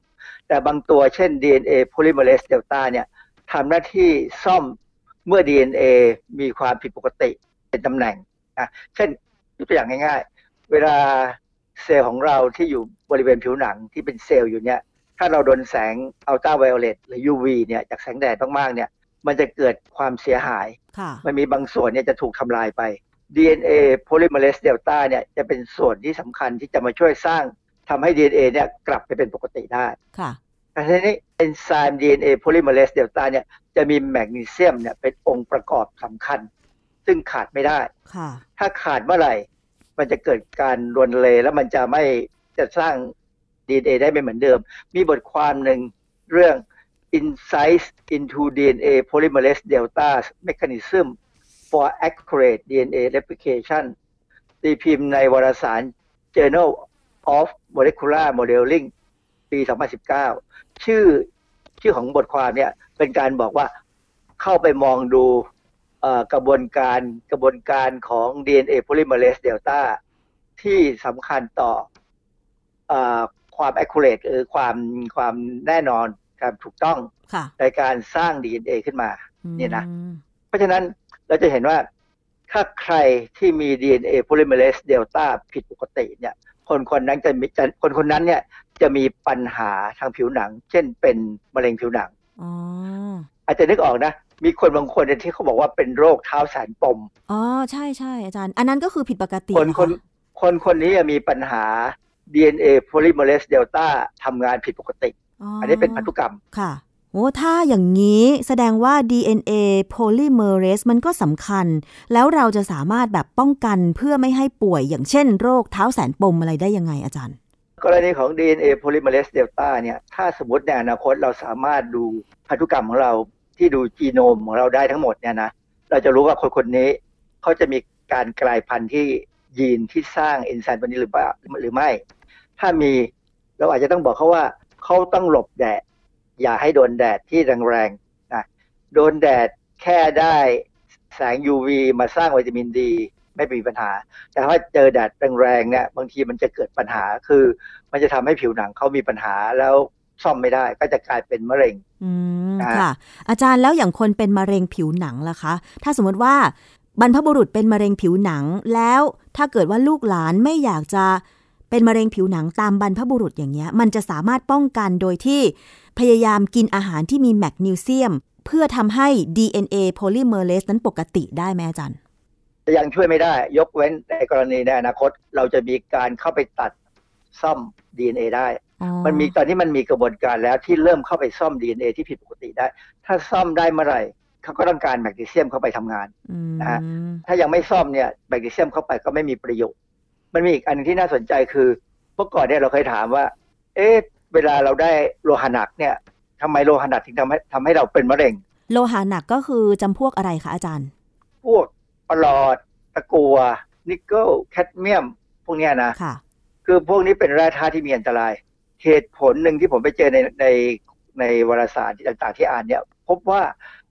แต่บางตัวเช่น DNA polymerase delta เนี่ยทำหน้าที่ซ่อมเมื่อ DNA มีความผิดปกติเป็นตำแหน่งนะเช่นยกตัวอย่างง่ายๆ เวลา เซลล์ของเราที่อยู่บริเวณผิวหนังที่เป็นเซลล์อยู่เนี่ย ถ้าเราโดนแสงอัลตราไวโอเลตหรือ UV เนี่ยจากแสงแดดมากๆเนี่ย มันจะเกิดความเสียหายค่ะมันมีบางส่วนเนี่ยจะถูกทำลายไป DNA polymerase delta เนี่ยจะเป็นส่วนที่สำคัญที่จะมาช่วยสร้างทำให้ DNA เนี่ยกลับไปเป็นปกติได้ค่ะแต่ทีนี้เอนไซม์ DNA polymerase delta เนี่ยจะมีแมกนีเซียมเนี่ยเป็นองค์ประกอบสำคัญ ซึ่งขาดไม่ได้ค่ะถ้าขาดเมื่อไหร่ มันจะเกิดการรวนเลแล้วมันจะไม่จะสร้าง DNA ได้ไม่เหมือนเดิม มีบทความหนึ่งเรื่อง Insights into DNA polymerase delta mechanism for accurate DNA replication ตีพิมพ์ในวารสาร Journal of Molecular Modeling ปี 2019 ชื่อชื่อของบทความเนี่ยเป็นการบอกว่าเข้าไปมองดู กระบวนการกระบวนการของ DNA polymerase delta ที่สำคัญต่อเออความ accurate หรือความความแน่นอนความถูกต้องค่ะในการสร้าง DNA ขึ้นมาอืมเนี่ยนะ เพราะฉะนั้นเราจะเห็นว่าถ้าใครที่มี DNA polymerase delta ผิดปกติเนี่ยคนคนนั้นจะมีจะคนคนนั้นเนี่ยจะมีปัญหาทางผิวหนัง เช่นเป็นมะเร็งผิวหนังอ๋ออาจจะนึกออกนะ มีคนบางคนเนี่ยที่เขาบอกว่าเป็นโรคเท้าแสนปม อ๋อ ใช่ใช่อาจารย์ อันนั้นก็คือผิดปกติ คนเหรอคนคะคนคนนี้มีปัญหา DNA polymerase delta ทำงานผิดปกติ อันนี้เป็นพันธุกรรม ค่ะโอ้ถ้าอย่างนี้แสดงว่า DNA polymerase มันก็สำคัญ แล้วเราจะสามารถแบบป้องกันเพื่อไม่ให้ป่วยอย่างเช่นโรคเท้าแสนปมอะไรได้ยังไงอาจารย์ กรณีของ DNA polymerase delta เนี่ย ถ้าสมมติในอนาคตเราสามารถดูพันธุกรรมของเรา ที่ดูจีโนมของเราได้ทั้งหมดเนี่ยนะเราจะรู้ว่าคนคนนี้เขาจะมีการกลายพันธุ์ที่ยีนที่สร้างเอนไซม์ตัวนี้หรือเปล่าหรือไม่ ถ้ามีเราอาจจะต้องบอกเขาว่าเขาต้องหลบแดด อย่าให้โดนแดดที่แรงๆนะโดนแดดแค่ได้แสง UV มาสร้างวิตามินดี ไม่มีปัญหา แต่ถ้าเจอแดดแรงๆเนี่ยบางทีมันจะเกิดปัญหาคือมันจะทำให้ผิวหนังเขามีปัญหาแล้ว ซ่อมไม่ได้ก็จะกลายเป็นมะเร็งอืมนะฮะค่ะ อาจารย์แล้วอย่างคนเป็นมะเร็งผิวหนังล่ะคะ ถ้าสมมติว่าบรรพบุรุษเป็นมะเร็งผิวหนัง แล้วถ้าเกิดว่าลูกหลานไม่อยากจะเป็นมะเร็งผิวหนังตามบรรพบุรุษอย่างเงี้ย มันจะสามารถป้องกันโดยที่พยายามกินอาหารที่มีแมกนีเซียม เพื่อทำให้ DNA polymerase นั้นปกติได้ไหมอาจารย์ยังช่วยไม่ได้ ยกเว้นในกรณีในอนาคต เราจะมีการเข้าไปตัดซ่อม DNA ได้ มันมีตอนนี้มันมีกระบวนการแล้วที่เริ่มเข้าไปซ่อม DNA ที่ผิดปกติได้ ถ้าซ่อมได้เมื่อไหร่เขาก็ต้องการแมกนีเซียมเข้าไปทำงานนะฮะถ้ายังไม่ซ่อมเนี่ยแมกนีเซียมเข้าไปก็ไม่มีประโยชน์ มันมีอีกอันนึงที่น่าสนใจคือเมื่อก่อนเนี่ยเราเคยถามว่า เอ๊ะเวลาเราได้โลหะหนักเนี่ยทำไมโลหะหนักถึงทำให้ทำให้เราเป็นมะเร็ง โลหะหนักก็คือจำพวกอะไรคะอาจารย์ พวกปลอดตะกัวนิกเกิลแคดเมียม พวกเนี้ยนะค่ะ คือพวกนี้เป็นแร่ธาตุที่มีอันตราย เหตุผลหนึ่งที่ผมไปเจอในในในวารสารต่างๆที่อ่านเนี่ย พบว่า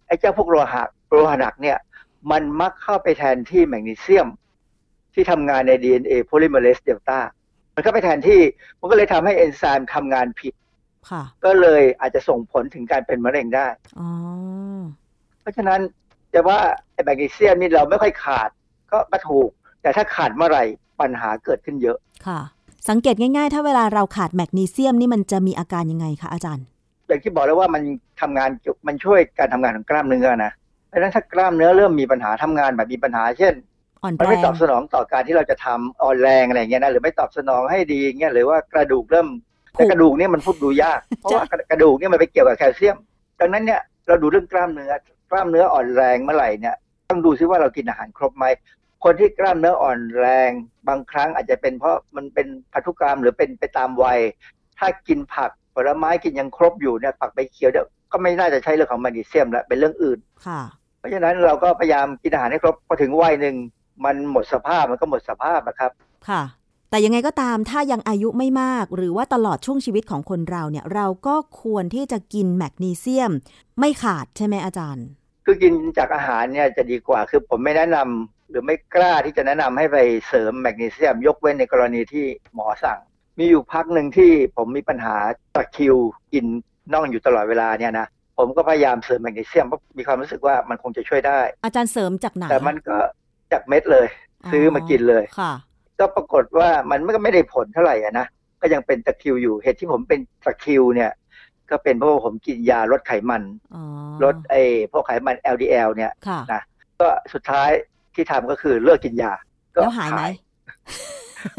ไอ้เจ้าพวกโลหะโลหะหนักเนี่ย มันมักเข้าไปแทนที่แมกนีเซียม ที่ทำงานใน DNA polymerase delta มันเข้าไปแทนที่มันก็เลยทำให้เอนไซม์ทำงานผิดค่ะก็เลยอาจจะส่งผลถึงการเป็นมะเร็งได้อ๋อเพราะฉะนั้นจะว่าไอ้แมกนีเซียมนี่เราไม่ค่อยขาดก็ก็ถูก แต่ถ้าขาดเมื่อไหร่ปัญหาเกิดขึ้นเยอะค่ะ สังเกตง่ายๆ ถ้าเวลาเราขาดแมกนีเซียมนี่มันจะมีอาการยังไงคะอาจารย์อย่างที่บอกแล้วว่ามันทำงานเกี่ยวมันช่วยการทำงานของกล้ามเนื้อนะเพราะฉะนั้นถ้ากล้ามเนื้อเริ่มมีปัญหาทำงานแบบมีปัญหา เช่นอ่อนมันแรไม่งตอบสนองต่อการที่เราจะทำอ่อนแรงอะไรอย่างเงี้ยนะหรือไม่ตอบสนองให้ดีอย่างเงี้ยหรือว่ากระดูกเริ่มแต่กระดูกเนี่ยมันพูดดูยาก เพราะว่ากระดูกเนี่ยมันไปเกี่ยวกับแคลเซียม ดังนั้นเนี่ยเราดูเรื่องกล้ามเนื้อกล้ามเนื้ออ่อนแรงเมื่อไหร่เนี่ยต้องดูซิว่าเรากินอาหารครบไหม คนที่กล้ามเนื้ออ่อนแรง บางครั้งอาจจะเป็นเพราะมันเป็นพันธุกรรมหรือเป็นไปตามวัย ถ้ากินผักผลไม้กินยังครบอยู่เนี่ยผักใบเขียวเดี๋ยวก็ไม่น่าจะใช่เรื่องของแมกนีเซียมแล้วเป็นเรื่องอื่นค่ะ เพราะฉะนั้นเราก็พยายามกินอาหารให้ครบพอถึงวัยหนึ่งมันหมดสภาพมันก็หมดสภาพนะครับค่ะ แต่ยังไงก็ตามถ้ายังอายุไม่มาก หรือว่าตลอดช่วงชีวิตของคนเราเนี่ย เราก็ควรที่จะกินแมกนีเซียม ไม่ขาดใช่ไหมอาจารย์ คือกินจากอาหารเนี่ยจะดีกว่าคือผมไม่แนะนำ หรือไม่กล้าที่จะแนะนำให้ไปเสริมแมกนีเซียม ยกเว้นในกรณีที่หมอสั่ง มีอยู่พักหนึ่งที่ผมมีปัญหาตะคริวกินน่องอยู่ตลอดเวลาเนี่ยนะผมก็พยายามเสริมแมกนีเซียมเพราะมีความรู้สึกว่ามันคงจะช่วยได้ อาจารย์เสริมจากไหนแต่มันก็จากเม็ดเลย ซื้อมากินเลยค่ะ ก็ปรากฏว่ามันก็ไม่ได้ผลเท่าไหร่อะนะก็ยังเป็นตะคริวอยู่เหตุที่ผมเป็นตะคริวเนี่ย ก็เป็นเพราะว่าผมกินยาลดไขมันอ๋อลดไอ้พวกไขมัน LDL เนี่ยค่ะนะก็สุดท้าย ที่ทำก็คือเลิกกินยา ก็แล้วหายไหม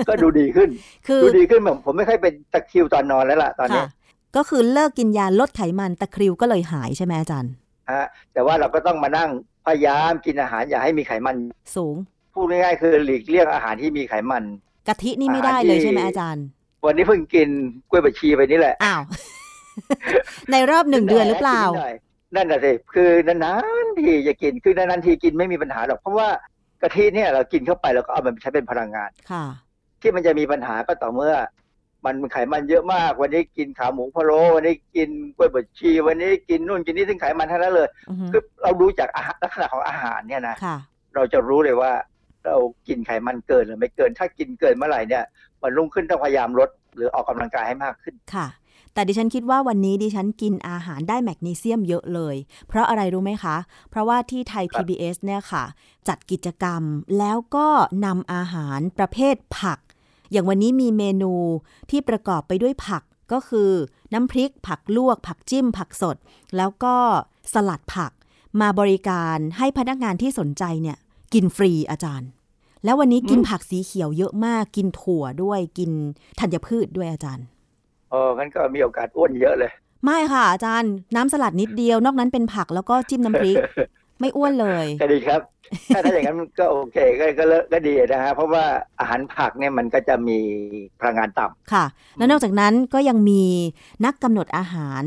ก็ดูดีขึ้น คือดูดีขึ้นแบบผมไม่ค่อยเป็นตะคริวตอนนอนแล้วล่ะตอนนี้ค่ะก็คือเลิกกินยาลดไขมันตะคริวก็เลยหายใช่ไหมอาจารย์ฮะแต่ว่าเราก็ต้องมานั่งพยายามกินอาหารอย่าให้มีไขมันสูง พูดง่ายๆคือหลีกเลี่ยงอาหารที่มีไขมัน กะทินี่ไม่ได้เลยใช่ไหมอาจารย์ วันนี้เพิ่งกินกล้วยบวชชีไปนี่แหละ อ้าว ในรอบหนึ่งเดือนหรือเปล่ากิ นหน่อยนั่นน่ะสิคือนานๆทีจะกินคือนานๆทีกินไม่มีปัญหาหรอก เพราะว่ากะทิเนี่ยเรากินเข้าไปเราก็เอามันไปใช้เป็นพลังงานค่ะที่มันจะมีปัญหาก็ต่อเมื่อ มันไขมันเยอะมาก วันนี้กินขาหมูพะโล้วันนี้กินกล้วยบดชี วันนี้กินนู่นกินนี่ซึ่งไขมันทั้งนั้นเลยอือฮึคือเรารู้จากอาหารลักษณะของอาหารเนี่ยนะค่ะเราจะรู้เลยว่า เรากินไขมันเกินหรือไม่เกิน ถ้ากินเกินเมื่อไหร่เนี่ยวันรุ่งขึ้นต้องพยายามลดหรือออกกำลังกายให้มากขึ้นค่ะ แต่ดิฉันคิดว่าวันนี้ดิฉันกินอาหารได้แมกนีเซียมเยอะเลย เพราะอะไรรู้ไหมคะ เพราะว่าที่ไทยครับ PBS เนี่ยค่ะ จัดกิจกรรมแล้วก็นำอาหารประเภทผัก อย่างวันนี้มีเมนูที่ประกอบไปด้วยผักก็คือน้ำพริก ผักลวก ผักจิ้ม ผักสด แล้วก็สลัดผัก มาบริการให้พนักงานที่สนใจเนี่ยกินฟรีอาจารย์ แล้ววันนี้กินผักสีเขียวเยอะมาก กินถั่วด้วย กินธัญพืชด้วยอาจารย์ เอองั้นก็มีโอกาสอ้วนเยอะเลย ไม่ค่ะ อาจารย์น้ำสลัดนิดเดียวนอกนั้นเป็นผักแล้วก็จิ้มน้ำพริก ไม่อ้วนเลยก็ดีครับ ถ้าถ้าอย่างนั้นก็โอเคก็ก็เลิกก็ดีนะฮะเพราะว่าอาหารผักเนี่ยมันก็จะมีพลังงานต่ำค่ะ แล้วนอกจากนั้นก็ยังมีนักกำหนดอาหาร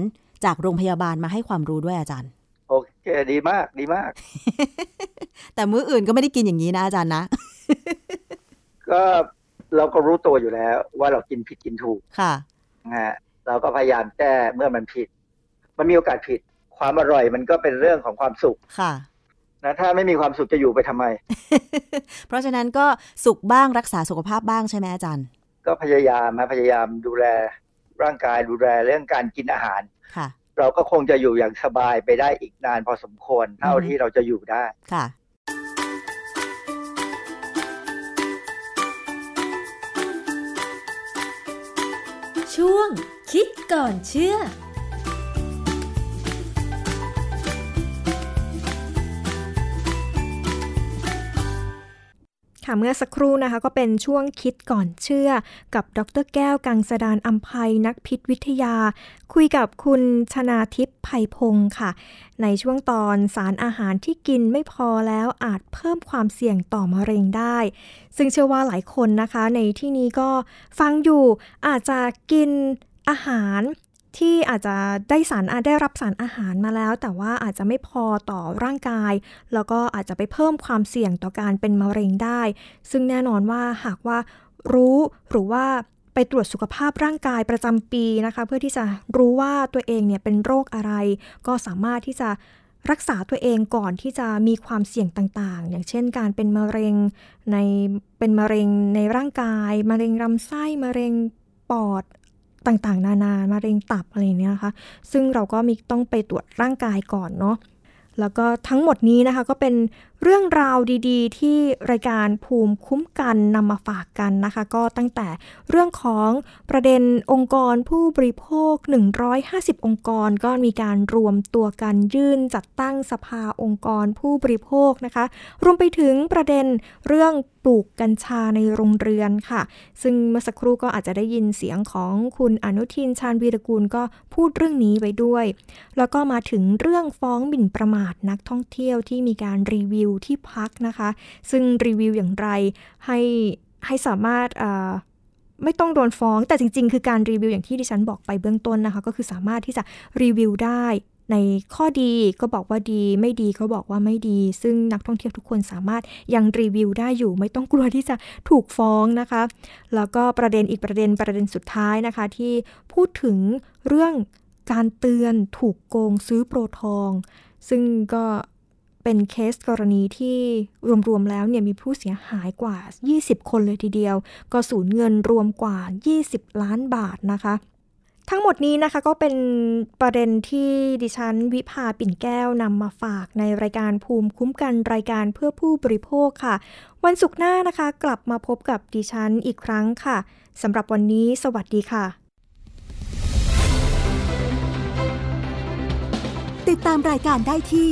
จากโรงพยาบาลมาให้ความรู้ด้วยอาจารย์ โอเคดีมากดีมาก แต่มื้ออื่นก็ไม่ได้กินอย่างนี้นะอาจารย์นะ ก็เราก็รู้ตัวอยู่แล้วว่าเรากินผิดกินถูกค่ะ นะฮะเราก็พยายามแก้เมื่อมันผิด มันมีโอกาสผิด ความอร่อยมันก็เป็นเรื่องของความสุขค่ะนะถ้าไม่มีความสุขจะอยู่ไปทำไม เพราะฉะนั้นก็สุขบ้างรักษาสุขภาพบ้างใช่ไหมอาจารย์ ก็พยายามมาพยายามดูแลร่างกายดูแลเรื่องการกินอาหารค่ะเราก็คงจะอยู่อย่างสบายไปได้อีกนานพอสมควรเท่าอือฮึที่เราจะอยู่ได้ค่ะ ช่วงคิดก่อนเชื่อ ค่ะเมื่อสักครู่นะคะก็เป็นช่วงคิดก่อนเชื่อ กับดรแก้วกังสดานอัมภัยนักพิษวิทยา คุยกับคุณชนาทิพย์ไพพงศ์ค่ะ ในช่วงตอนสารอาหารที่กินไม่พอแล้วอาจเพิ่มความเสี่ยงต่อมะเร็งได้ ซึ่งเชื่อว่าหลายคนนะคะ ในที่นี้ก็ฟังอยู่อาจจะกินอาหาร ที่อาจจะได้สารได้รับสารอาหารมาแล้ว แต่ว่าอาจจะไม่พอต่อร่างกาย แล้วก็อาจจะไปเพิ่มความเสี่ยงต่อการเป็นมะเร็งได้ ซึ่งแน่นอนว่าหากว่ารู้หรือว่าไปตรวจสุขภาพร่างกายประจำปีนะคะ เพื่อที่จะรู้ว่าตัวเองเนี่ยเป็นโรคอะไร ก็สามารถที่จะรักษาตัวเองก่อนที่จะมีความเสี่ยงต่างๆ อย่างเช่นการเป็นมะเร็งในเป็นมะเร็งในร่างกาย มะเร็งลำไส้มะเร็งปอด ต่างๆ นานามะเร็งตับอะไรเนี้ยนะคะ ซึ่งเราก็มีต้องไปตรวจร่างกายก่อนเนาะแล้วก็ทั้งหมดนี้นะคะก็เป็น เรื่องราวดีๆ ที่รายการภูมิคุ้มกันนำมาฝากกันนะคะ ก็ตั้งแต่เรื่องของประเด็นองค์กรผู้บริโภค 150 องค์กร ก็มีการรวมตัวกันยื่นจัดตั้งสภาองค์กรผู้บริโภคนะคะ รวมไปถึงประเด็นเรื่องปลูกกัญชาในโรงเรือนค่ะ ซึ่งเมื่อสักครู่ก็อาจจะได้ยินเสียงของคุณอนุทินชาญวีรกูลก็พูดเรื่องนี้ไว้ด้วย แล้วก็มาถึงเรื่องฟ้องหมิ่นประมาทนักท่องเที่ยวที่มีการรีวิววที่พักนะคะ ซึ่งรีวิวอย่างไรให้ให้สามารถไม่ต้องโดนฟ้อง แต่จริง ๆ คือการรีวิวอย่างที่ดิฉันบอกไปเบื้องต้นนะคะ ก็คือสามารถที่จะรีวิวได้ในข้อดีก็บอกว่าดี ไม่ดีก็บอกว่าไม่ดี ซึ่งนักท่องเที่ยวทุกคนสามารถยังรีวิวได้อยู่ ไม่ต้องกลัวที่จะถูกฟ้องนะคะ แล้วก็ประเด็นอีกประเด็นประเด็นสุดท้ายนะคะ ที่พูดถึงเรื่องการเตือนถูกโกงซื้อโปรทอง ซึ่งก็ เป็นเคสกรณีที่รวมๆแล้วเนี่ยมีผู้เสียหายกว่า 20 คนเลยทีเดียว ก็สูญเงินรวมกว่า 20 ล้านบาทนะคะทั้งหมดนี้นะคะก็เป็นประเด็นที่ดิฉันวิภาปิ่นแก้วนำมาฝากในรายการภูมิคุ้มกันรายการเพื่อผู้บริโภคค่ะ วันศุกร์หน้านะคะกลับมาพบกับดิฉันอีกครั้งค่ะสำหรับวันนี้สวัสดีค่ะ ติดตามรายการได้ที่